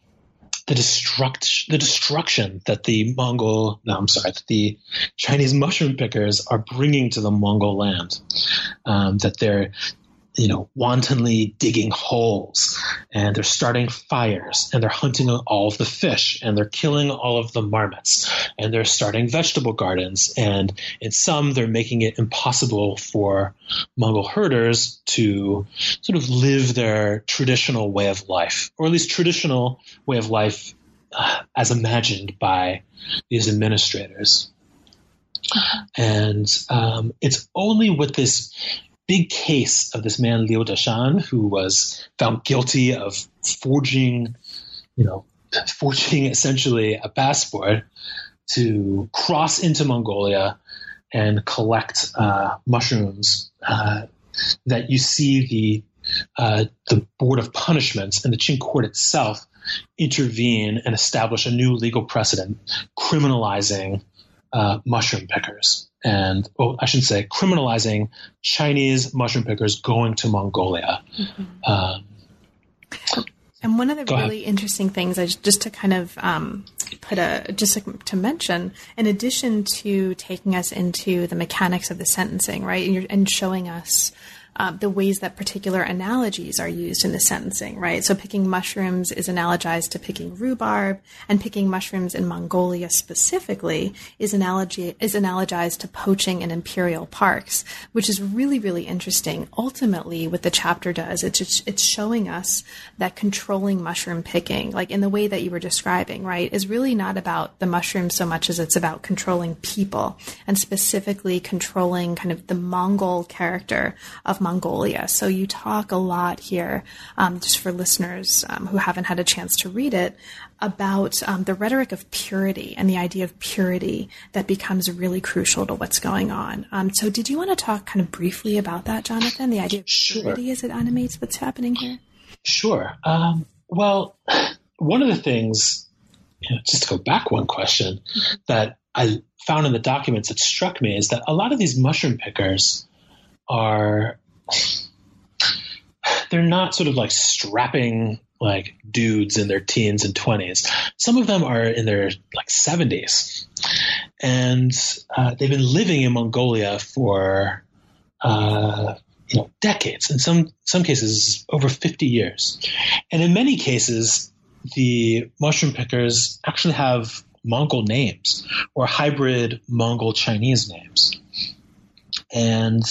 the destruct the destruction that the Mongol no I'm sorry that the Chinese mushroom pickers are bringing to the Mongol land um, that they're you know, wantonly digging holes and they're starting fires and they're hunting all of the fish and they're killing all of the marmots and they're starting vegetable gardens. And in some, they're making it impossible for Mongol herders to sort of live their traditional way of life, or at least traditional way of life uh, as imagined by these administrators. And um, it's only with this big case of this man Liu Dashan, who was found guilty of forging, you know, forging essentially a passport to cross into Mongolia and collect uh, mushrooms. Uh, that you see the uh, the Board of Punishments and the Qing Court itself intervene and establish a new legal precedent criminalizing uh, mushroom pickers and well, I should say criminalizing Chinese mushroom pickers going to Mongolia. Mm-hmm. Um, and one of the really ahead. interesting things, I just, just to kind of um, put a just to mention, in addition to taking us into the mechanics of the sentencing, right, and, and showing us uh, the ways that particular analogies are used in the sentencing, right? So picking mushrooms is analogized to picking rhubarb, and picking mushrooms in Mongolia specifically is analogy is analogized to poaching in imperial parks, which is really really interesting. Ultimately, what the chapter does, it's it's showing us that controlling mushroom picking, like in the way that you were describing, right, is really not about the mushrooms so much as it's about controlling people and specifically controlling kind of the Mongol character of Mongolia. So you talk a lot here, um, just for listeners um, who haven't had a chance to read it, about um, the rhetoric of purity and the idea of purity that becomes really crucial to what's going on. Um, so, did you want to talk kind of briefly about that, Jonathan? The idea of purity sure. as it animates what's happening here? Sure. Um, well, one of the things, you know, just to go back one question, that I found in the documents that struck me is that a lot of these mushroom pickers are they're not sort of like strapping like dudes in their teens and 20s. Some of them are in their like 70s. And uh, they've been living in Mongolia for uh, you know decades, in some some cases over 50 years. And in many cases, the mushroom pickers actually have Mongol names or hybrid Mongol Chinese names. And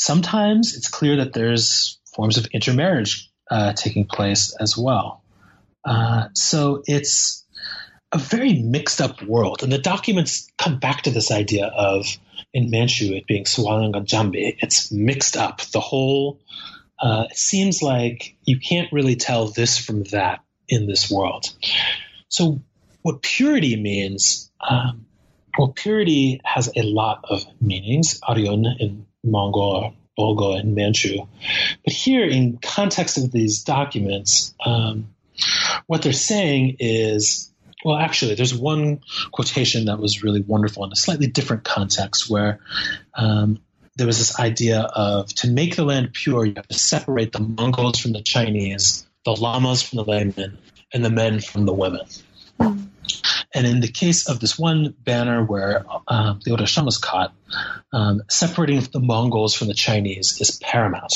Sometimes it's clear that there's forms of intermarriage uh, taking place as well. Uh, so it's a very mixed up world. And the documents come back to this idea of, in Manchu, it being suwaliyaganjambi. It's mixed up. The whole, uh, it seems like you can't really tell this from that in this world. So, what purity means, um, well, purity has a lot of meanings. Aryun in Mongol, bolgo, and Manchu. But here, in context of these documents, um, what they're saying is well, actually, there's one quotation that was really wonderful in a slightly different context where um, there was this idea of to make the land pure, you have to separate the Mongols from the Chinese, the lamas from the laymen, and the men from the women. Mm. And in the case of this one banner where uh, the Odashan was caught, um, separating the Mongols from the Chinese is paramount.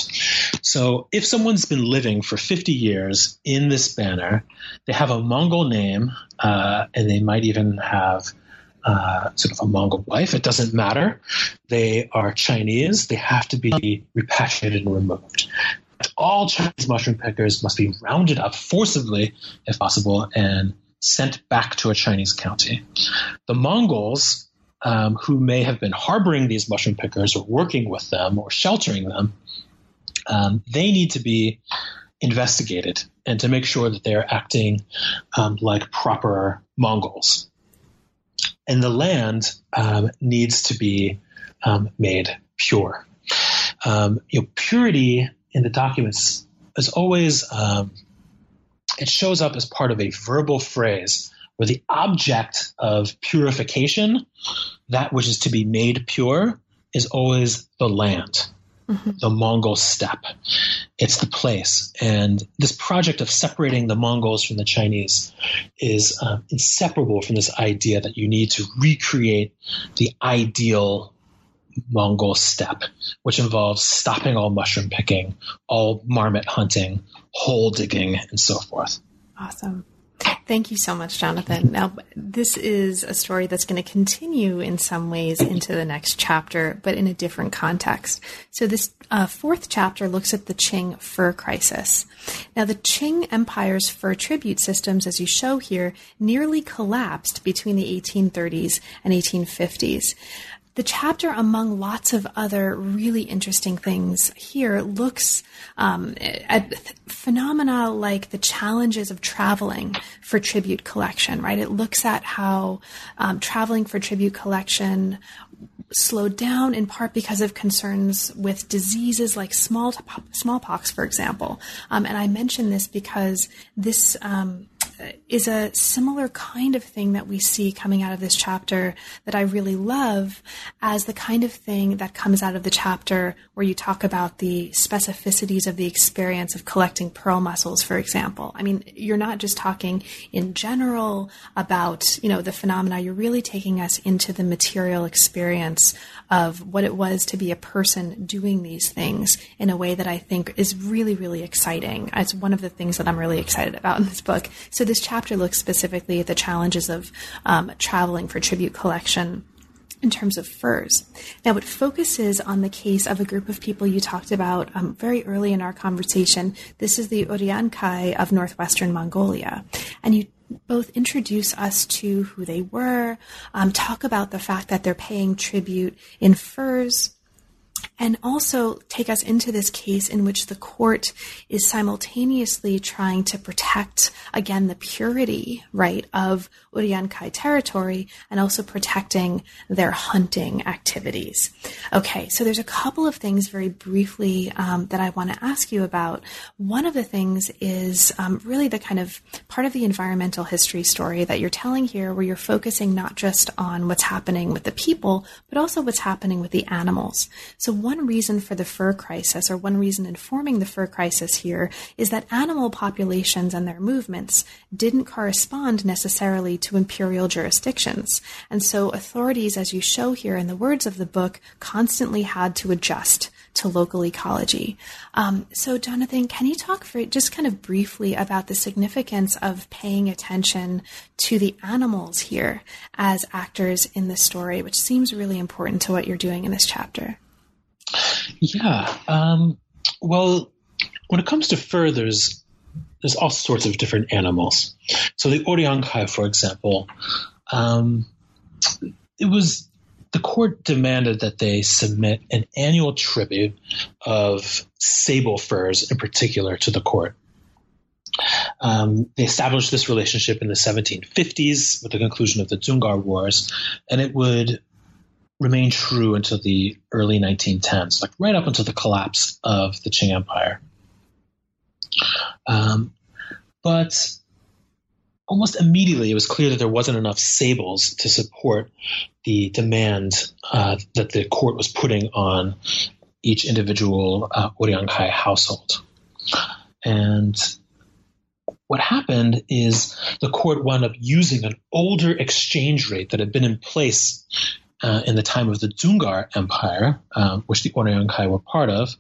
So if someone's been living for 50 years in this banner, they have a Mongol name, uh, and they might even have uh, sort of a Mongol wife. It doesn't matter. They are Chinese. They have to be repatriated and removed. All Chinese mushroom pickers must be rounded up forcibly, if possible, and sent back to a Chinese county. The Mongols, um, who may have been harboring these mushroom pickers or working with them or sheltering them, um, they need to be investigated and to make sure that they are acting um, like proper Mongols. And the land um, needs to be um, made pure. Um, you know, purity in the documents is always it shows up as part of a verbal phrase where the object of purification, that which is to be made pure, is always the land, mm-hmm. the Mongol steppe. It's the place. And this project of separating the Mongols from the Chinese is uh, inseparable from this idea that you need to recreate the ideal Mongol steppe, which involves stopping all mushroom picking, all marmot hunting, hole digging, and so forth. Awesome. Thank you so much, Jonathan. Now, this is a story that's going to continue in some ways into the next chapter, but in a different context. So, this uh, fourth chapter looks at the Qing fur crisis. Now, the Qing Empire's fur tribute systems, as you show here, nearly collapsed between the 1830s and 1850s. The chapter, among lots of other really interesting things here, looks um, at phenomena like the challenges of traveling for tribute collection, right? It looks at how um, traveling for tribute collection slowed down in part because of concerns with diseases like small smallpox, for example. Um, and I mention this because this um, is a similar kind of thing that we see coming out of this chapter that I really love as the kind of thing that comes out of the chapter where you talk about the specificities of the experience of collecting pearl mussels, for example. I mean, you're not just talking in general about, you know, the phenomena. You're really taking us into the material experience of what it was to be a person doing these things in a way that I think is really, really exciting. It's one of the things that I'm really excited about in this book. So this chapter looks specifically at the challenges of um, traveling for tribute collection in terms of furs. Now, it focuses on the case of a group of people you talked about um, very early in our conversation. This is the Uryankai of northwestern Mongolia. And you both introduce us to who they were, um, talk about the fact that they're paying tribute in furs, and also take us into this case in which the court is simultaneously trying to protect, again, the purity, right, of Uryankai territory and also protecting their hunting activities. Okay, so there's a couple of things very briefly um, that I want to ask you about. One of the things is um, really the kind of part of the environmental history story that you're telling here, where you're focusing not just on what's happening with the people, but also what's happening with the animals. So one reason for the fur crisis, or one reason informing the fur crisis here, is that animal populations and their movements didn't correspond necessarily to imperial jurisdictions. And so authorities, as you show here in the words of the book, constantly had to adjust to local ecology. Um, so, Jonathan, can you talk for just kind of briefly about the significance of paying attention to the animals here as actors in the story, which seems really important to what you're doing in this chapter? Yeah. Um, well, when it comes to fur, there's all sorts of different animals. So the Uryankai, for example, um, it was the court demanded that they submit an annual tribute of sable furs, in particular, to the court. Um, they established this relationship in the 1750s with the conclusion of the Dzungar Wars, and it would remain true until the early 1910s, like right up until the collapse of the Qing Empire. Um, but almost immediately, it was clear that there wasn't enough sables to support the demand uh, that the court was putting on each individual uh, household. And what happened is the court wound up using an older exchange rate that had been in place uh, in the time of the Dzungar Empire, uh, which the Uryankai were part of,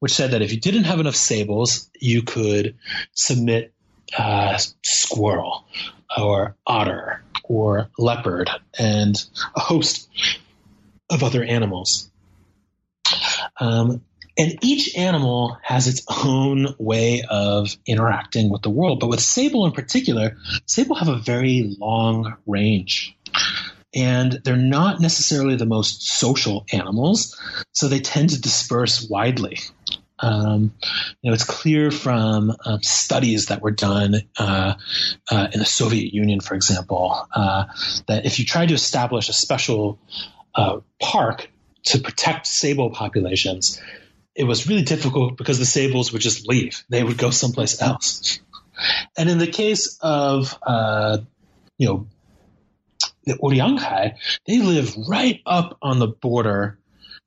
which said that if you didn't have enough sables, you could submit uh, squirrel or otter or leopard and a host of other animals. Um, and each animal has its own way of interacting with the world. But with sable in particular, sable have a very long range and they're not necessarily the most social animals, so they tend to disperse widely. Um, you know, it's clear from um, studies that were done uh, uh, in the Soviet Union, for example, uh, that if you try to establish a special uh, park to protect sable populations, it was really difficult because the sables would just leave; they would go someplace else. And in the case of uh, you know, the Oriyangkai, they live right up on the border.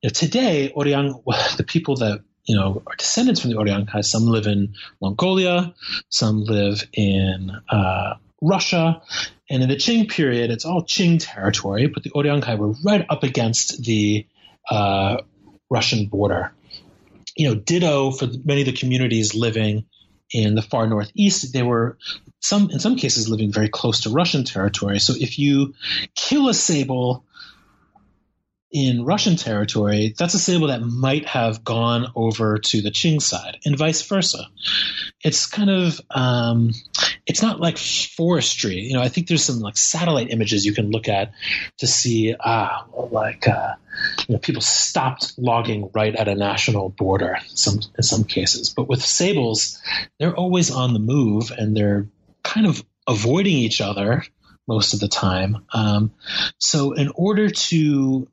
You know, today, Oryang, <laughs> the people that you know are descendants from the Oriyangkai, some live in Mongolia, some live in uh, Russia, and in the Qing period, it's all Qing territory. But the Oriyangkai were right up against the uh, Russian border. You know, ditto for many of the communities living in the far northeast, they were some in some cases living very close to Russian territory. So if you kill a sable in Russian territory, that's a sable that might have gone over to the Qing side, and vice versa. It's kind of um, it's not like forestry. You know, I think there's some like satellite images you can look at to see ah, like uh, you know, people stopped logging right at a national border. Some in some cases, but with sables, they're always on the move and they're kind of avoiding each other most of the time. Um, so, in order to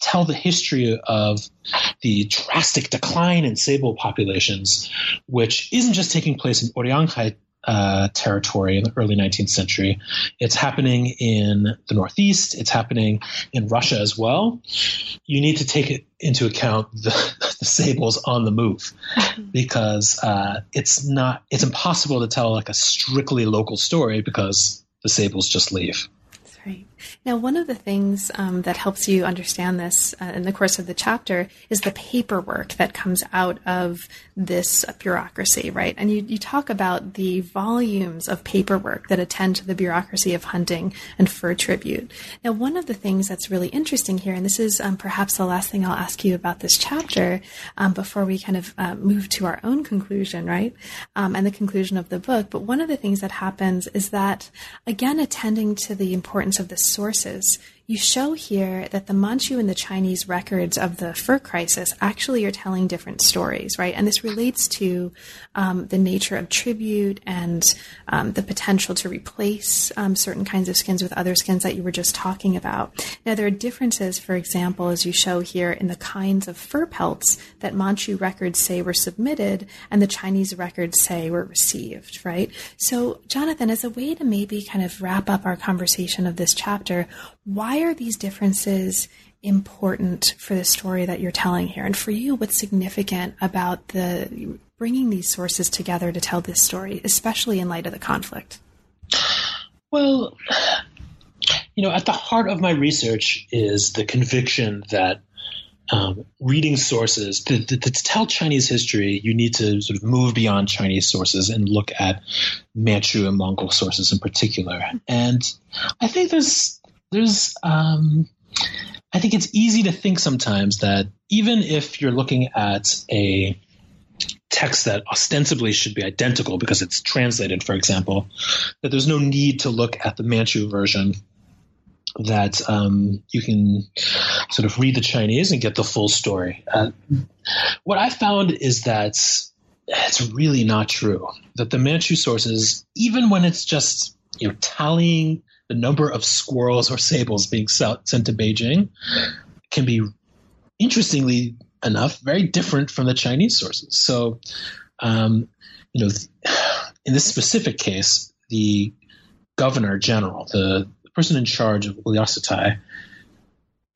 tell the history of the drastic decline in sable populations, which isn't just taking place in Oriyangkai uh, territory in the early 19th century. It's happening in the Northeast. It's happening in Russia as well. You need to take it into account the, <laughs> the sables on the move mm-hmm. because uh, it's not it's impossible to tell like a strictly local story because the sables just leave. That's Right. Now, one of the things um, that helps you understand this uh, in the course of the chapter is the paperwork that comes out of this bureaucracy, right? And you, you talk about the volumes of paperwork that attend to the bureaucracy of hunting and fur tribute. Now, one of the things that's really interesting here, and this is um, perhaps the last thing I'll ask you about this chapter um, before we kind of uh, move to our own conclusion, right? Um, and the conclusion of the book. But one of the things that happens is that, again, attending to the importance of the sources you show here that the Manchu and the Chinese records of the fur crisis actually are telling different stories, right? And this relates to um, the nature of tribute and um, the potential to replace um, certain kinds of skins with other skins that you were just talking about. Now, there are differences, for example, as you show here, in the kinds of fur pelts that Manchu records say were submitted and the Chinese records say were received, right? So, Jonathan, as a way to maybe kind of wrap up our conversation of this chapter, why are these differences important for the story that you're telling here? And for you, what's significant about the bringing these sources together to tell this story, especially in light of the conflict? Well, you know, at the heart of my research is the conviction that um, reading sources to, to, to, tell Chinese history, you need to sort of move beyond Chinese sources and look at Manchu and Mongol sources in particular. And I think there's there's um, I think it's easy to think sometimes that even if you're looking at a text that ostensibly should be identical because it's translated, for example, that there's no need to look at the Manchu version. That um, you can sort of read the Chinese and get the full story. Uh, what I found is that it's really not true. That the Manchu sources, even when it's just you know tallying the number of squirrels or sables being sent to Beijing can be, interestingly enough, very different from the Chinese sources. So, um, you know, in this specific case, the governor general, the, person in charge of Uliassutai,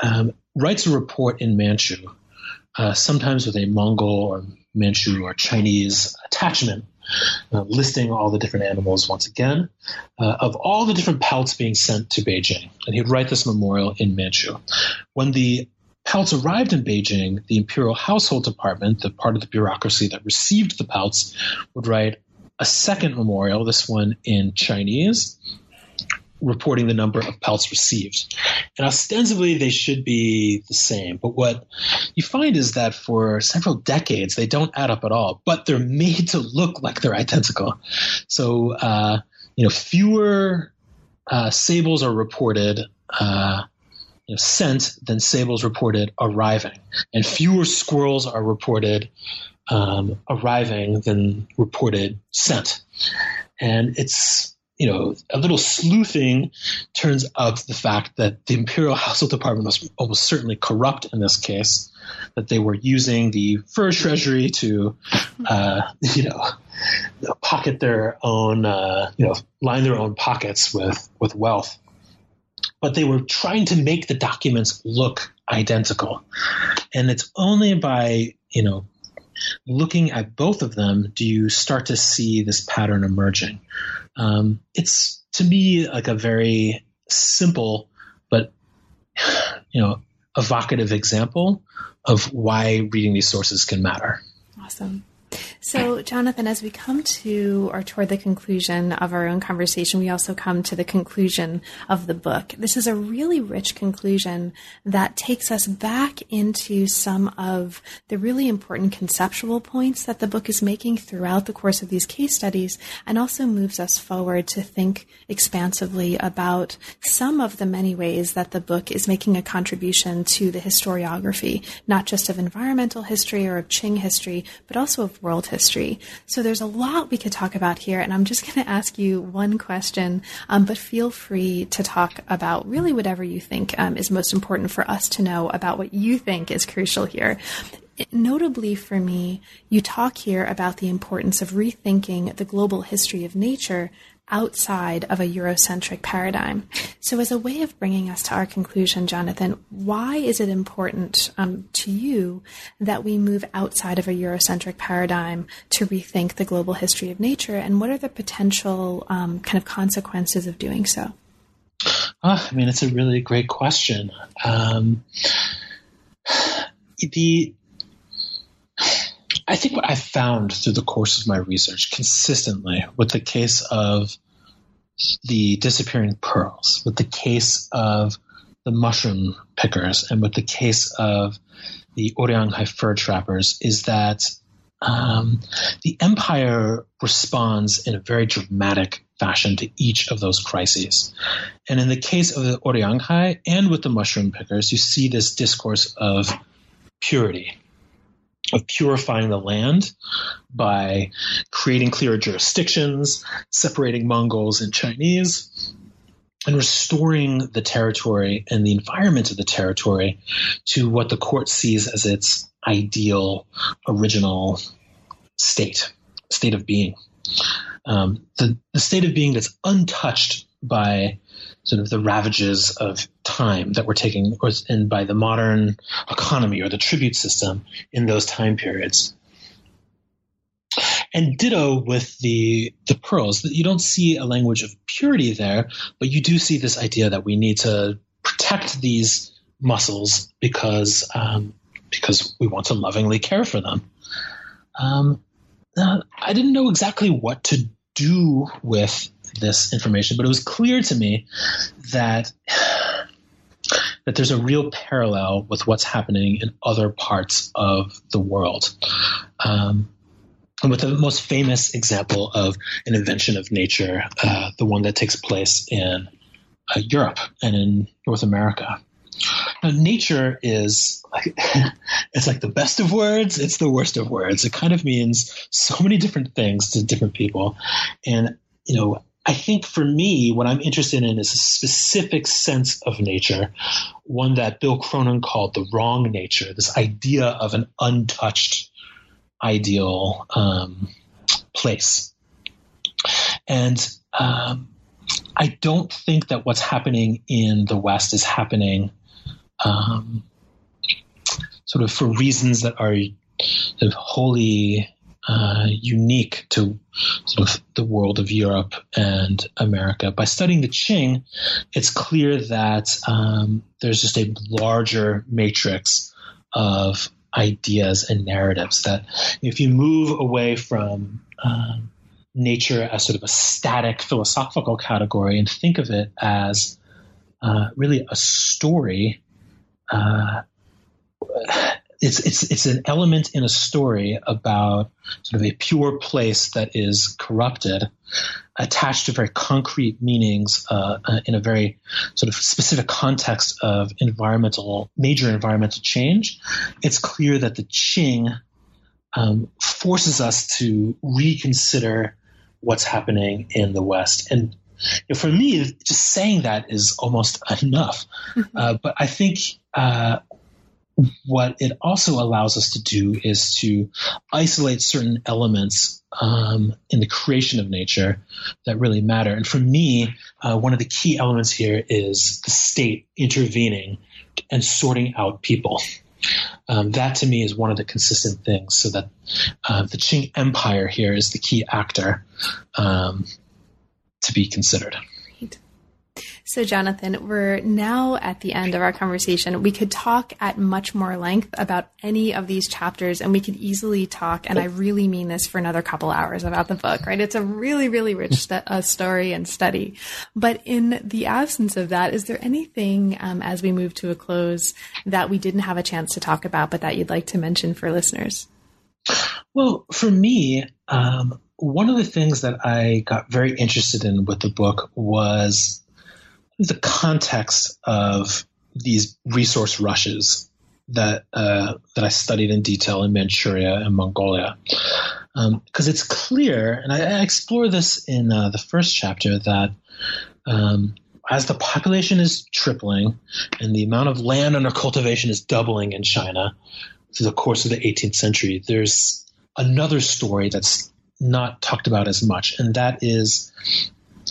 um, writes a report in Manchu, uh, sometimes with a Mongol or Manchu or Chinese attachment uh, listing all the different animals once again, uh, of all the different pelts being sent to Beijing. And he'd write this memorial in Manchu. When the pelts arrived in Beijing, the Imperial Household Department, the part of the bureaucracy that received the pelts, would write a second memorial, this one in Chinese, reporting the number of pelts received. And ostensibly, they should be the same. But what you find is that for several decades, they don't add up at all, but they're made to look like they're identical. So, uh, you know, fewer uh, sables are reported. Uh, you know, sent than sables reported arriving, and fewer squirrels are reported um, arriving than reported sent. And it's you know, a little sleuthing turns up the fact that the Imperial Household Department was almost certainly corrupt in this case, that they were using the fur treasury to, uh, <laughs> you know, pocket their own, uh, you know, line their own pockets with with wealth. But they were trying to make the documents look identical, and it's only by you know looking at both of them do you start to see this pattern emerging. Um, it's to me like a very simple but <sighs> you know evocative example of why reading these sources can matter. Awesome. So, Jonathan, as we come to or toward the conclusion of our own conversation, we also come to the conclusion of the book. This is a really rich conclusion that takes us back into some of the really important conceptual points that the book is making throughout the course of these case studies and also moves us forward to think expansively about some of the many ways that the book is making a contribution to the historiography, not just of environmental history or of Qing history, but also of world history. So there's a lot we could talk about here, and I'm just going to ask you one question, um, but feel free to talk about really whatever you think um, is most important for us to know about what you think is crucial here. Notably for me, you talk here about the importance of rethinking the global history of nature outside of a Eurocentric paradigm. So, as a way of bringing us to our conclusion, Jonathan, why is it important um, to you that we move outside of a Eurocentric paradigm to rethink the global history of nature, and what are the potential um, kind of consequences of doing so? Oh, I mean, it's a really great question. Um, <sighs> the I think what I found through the course of my research consistently with the case of the disappearing pearls, with the case of the mushroom pickers, and with the case of the Urianghai fur trappers is that um, the empire responds in a very dramatic fashion to each of those crises. And in the case of the Urianghai and with the mushroom pickers, you see this discourse of purity of purifying the land by creating clearer jurisdictions, separating Mongols and Chinese, and restoring the territory and the environment of the territory to what the court sees as its ideal, original state, state of being. Um, the, the state of being that's untouched by sort of the ravages of time that were taking in by the modern economy or the tribute system in those time periods. And ditto with the the pearls. You don't see a language of purity there, but you do see this idea that we need to protect these mussels because um, because we want to lovingly care for them. Um, I didn't know exactly what to do with this information, but it was clear to me that that there's a real parallel with what's happening in other parts of the world. Um, and with the most famous example of an invention of nature, uh, the one that takes place in uh, Europe and in North America. Now, nature is like, <laughs> it's like the best of words, it's the worst of words. It kind of means so many different things to different people. And, you know, I think for me, what I'm interested in is a specific sense of nature, one that Bill Cronon called the wrong nature, this idea of an untouched ideal um, place. And um, I don't think that what's happening in the West is happening um, sort of for reasons that are sort of wholly uh, unique to sort of the world of Europe and America. By studying the Qing, it's clear that um, there's just a larger matrix of ideas and narratives that if you move away from um, nature as sort of a static philosophical category and think of it as uh, really a story uh, it's it's it's an element in a story about sort of a pure place that is corrupted, attached to very concrete meanings uh, uh, in a very sort of specific context of environmental major environmental change. It's clear that the Qing um, forces us to reconsider what's happening in the West and. You know, for me, just saying that is almost enough. Mm-hmm. Uh, but I think uh, what it also allows us to do is to isolate certain elements um, in the creation of nature that really matter. And for me, uh, one of the key elements here is the state intervening and sorting out people. Um, that to me is one of the consistent things. So that uh, the Qing Empire here is the key actor um, to be considered. So, Jonathan, we're now at the end of our conversation. We could talk at much more length about any of these chapters, and we could easily talk, and I really mean this for another couple hours about the book, right? It's a really, really rich <laughs> st- uh, story and study. But in the absence of that, is there anything um, as we move to a close that we didn't have a chance to talk about, but that you'd like to mention for listeners? Well, for me, um, one of the things that I got very interested in with the book was the context of these resource rushes that uh, that I studied in detail in Manchuria and Mongolia, because um, it's clear, and I, I explore this in uh, the first chapter that. Um, as the population is tripling and the amount of land under cultivation is doubling in China through the course of the 18th century, there's another story that's not talked about as much, and that is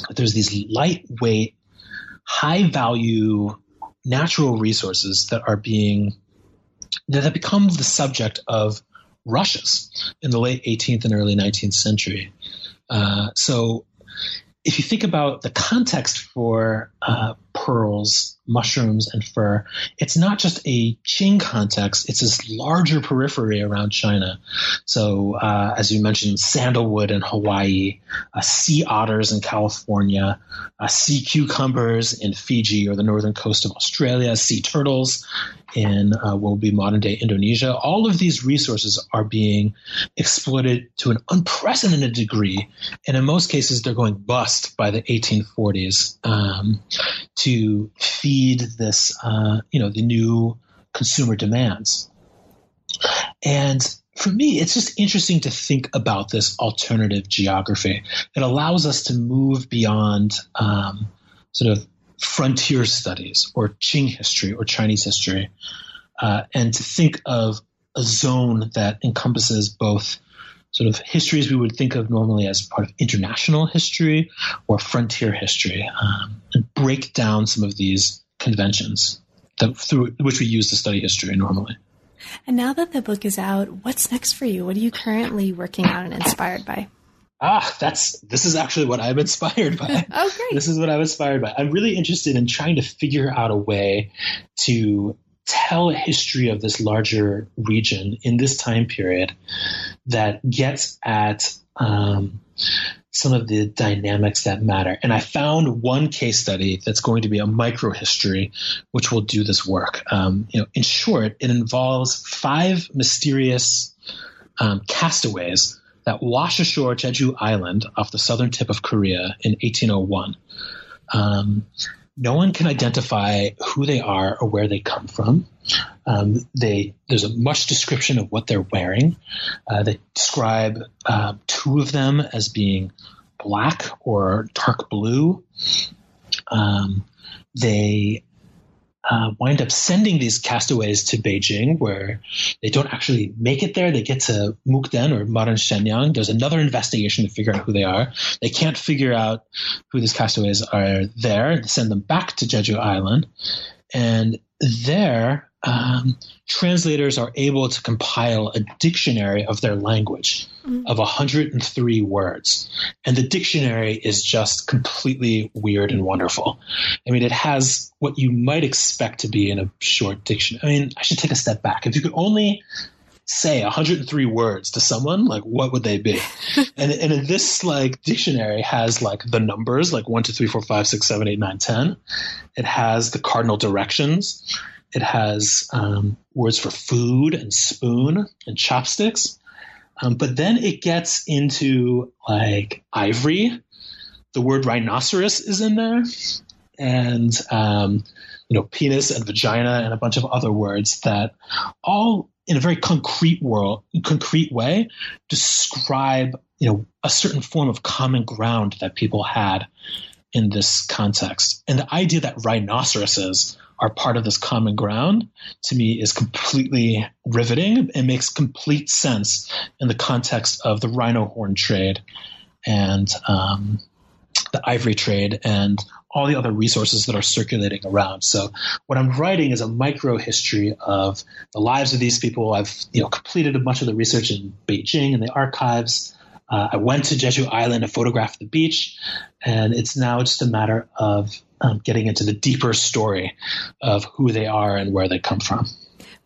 there's these lightweight high value natural resources that are being that have become the subject of rushes in the late 18th and early 19th century. Uh, so if you think about the context for uh, pearls, mushrooms, and fur, it's not just a Qing context, it's this larger periphery around China. So, uh, as you mentioned, sandalwood in Hawaii, uh, sea otters in California, uh, sea cucumbers in Fiji or the northern coast of Australia, sea turtles in uh, what would be modern day Indonesia. All of these resources are being exploited to an unprecedented degree, and in most cases, they're going bust by the 1840s um, to feed this, uh, you know, the new consumer demands. And for me, it's just interesting to think about this alternative geography. It allows us to move beyond um, sort of frontier studies or Qing history or Chinese history, uh, and to think of a zone that encompasses both sort of histories we would think of normally as part of international history or frontier history, um, and break down some of these conventions that, through which we use to study history normally. And now that the book is out, what's next for you? What are you currently working on and inspired by? ah, that's this is actually what I'm inspired by. <laughs> oh, great! This is what I'm inspired by. I'm really interested in trying to figure out a way to tell a history of this larger region in this time period that gets at um, some of the dynamics that matter. And I found one case study that's going to be a micro history, which will do this work. Um, you know, in short, it involves five mysterious um, castaways that wash ashore Jeju Island off the southern tip of Korea in 1801. Um, no one can identify who they are or where they come from. Um, they there's a much description of what they're wearing. Uh, they describe uh, two of them as being black or dark blue. Um, they uh, wind up sending these castaways to Beijing, where they don't actually make it there. They get to Mukden or modern Shenyang. There's another investigation to figure out who they are. They can't figure out who these castaways are there. They send them back to Jeju Island. And there, um, translators are able to compile a dictionary of their language mm-hmm. of 103 words. And the dictionary is just completely weird and wonderful. I mean, it has what you might expect to be in a short dictionary. I mean, I should take a step back. If you could only say 103 words to someone, like what would they be? <laughs> and, and this like dictionary has like the numbers, like 1, 2, 3, 4, 5, 6, 7, 8, 9, 10. It has the cardinal directions. It has um, words for food and spoon and chopsticks. Um, but then it gets into like ivory. The word rhinoceros is in there. And, um, you know, penis and vagina and a bunch of other words that all in a very concrete world, concrete way, describe, you know, a certain form of common ground that people had in this context. And the idea that rhinoceroses are part of this common ground to me is completely riveting and makes complete sense in the context of the rhino horn trade and um, the ivory trade and all the other resources that are circulating around. So what I'm writing is a micro history of the lives of these people. I've you know completed a bunch of the research in Beijing and the archives. Uh, I went to Jeju Island to photograph the beach, and it's now just a matter of um, getting into the deeper story of who they are and where they come from.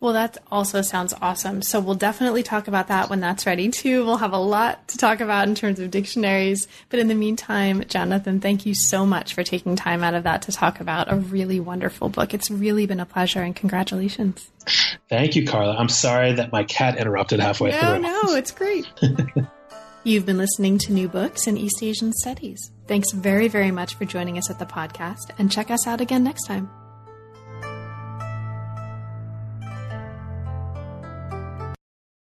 Well, that also sounds awesome. So we'll definitely talk about that when that's ready too. We'll have a lot to talk about in terms of dictionaries. But in the meantime, Jonathan, thank you so much for taking time out of that to talk about a really wonderful book. It's really been a pleasure and congratulations. Thank you, Carla. I'm sorry that my cat interrupted halfway no, through. No, no, it's great. <laughs> You've been listening to New Books in East Asian Studies. Thanks very, very much for joining us at the podcast and check us out again next time.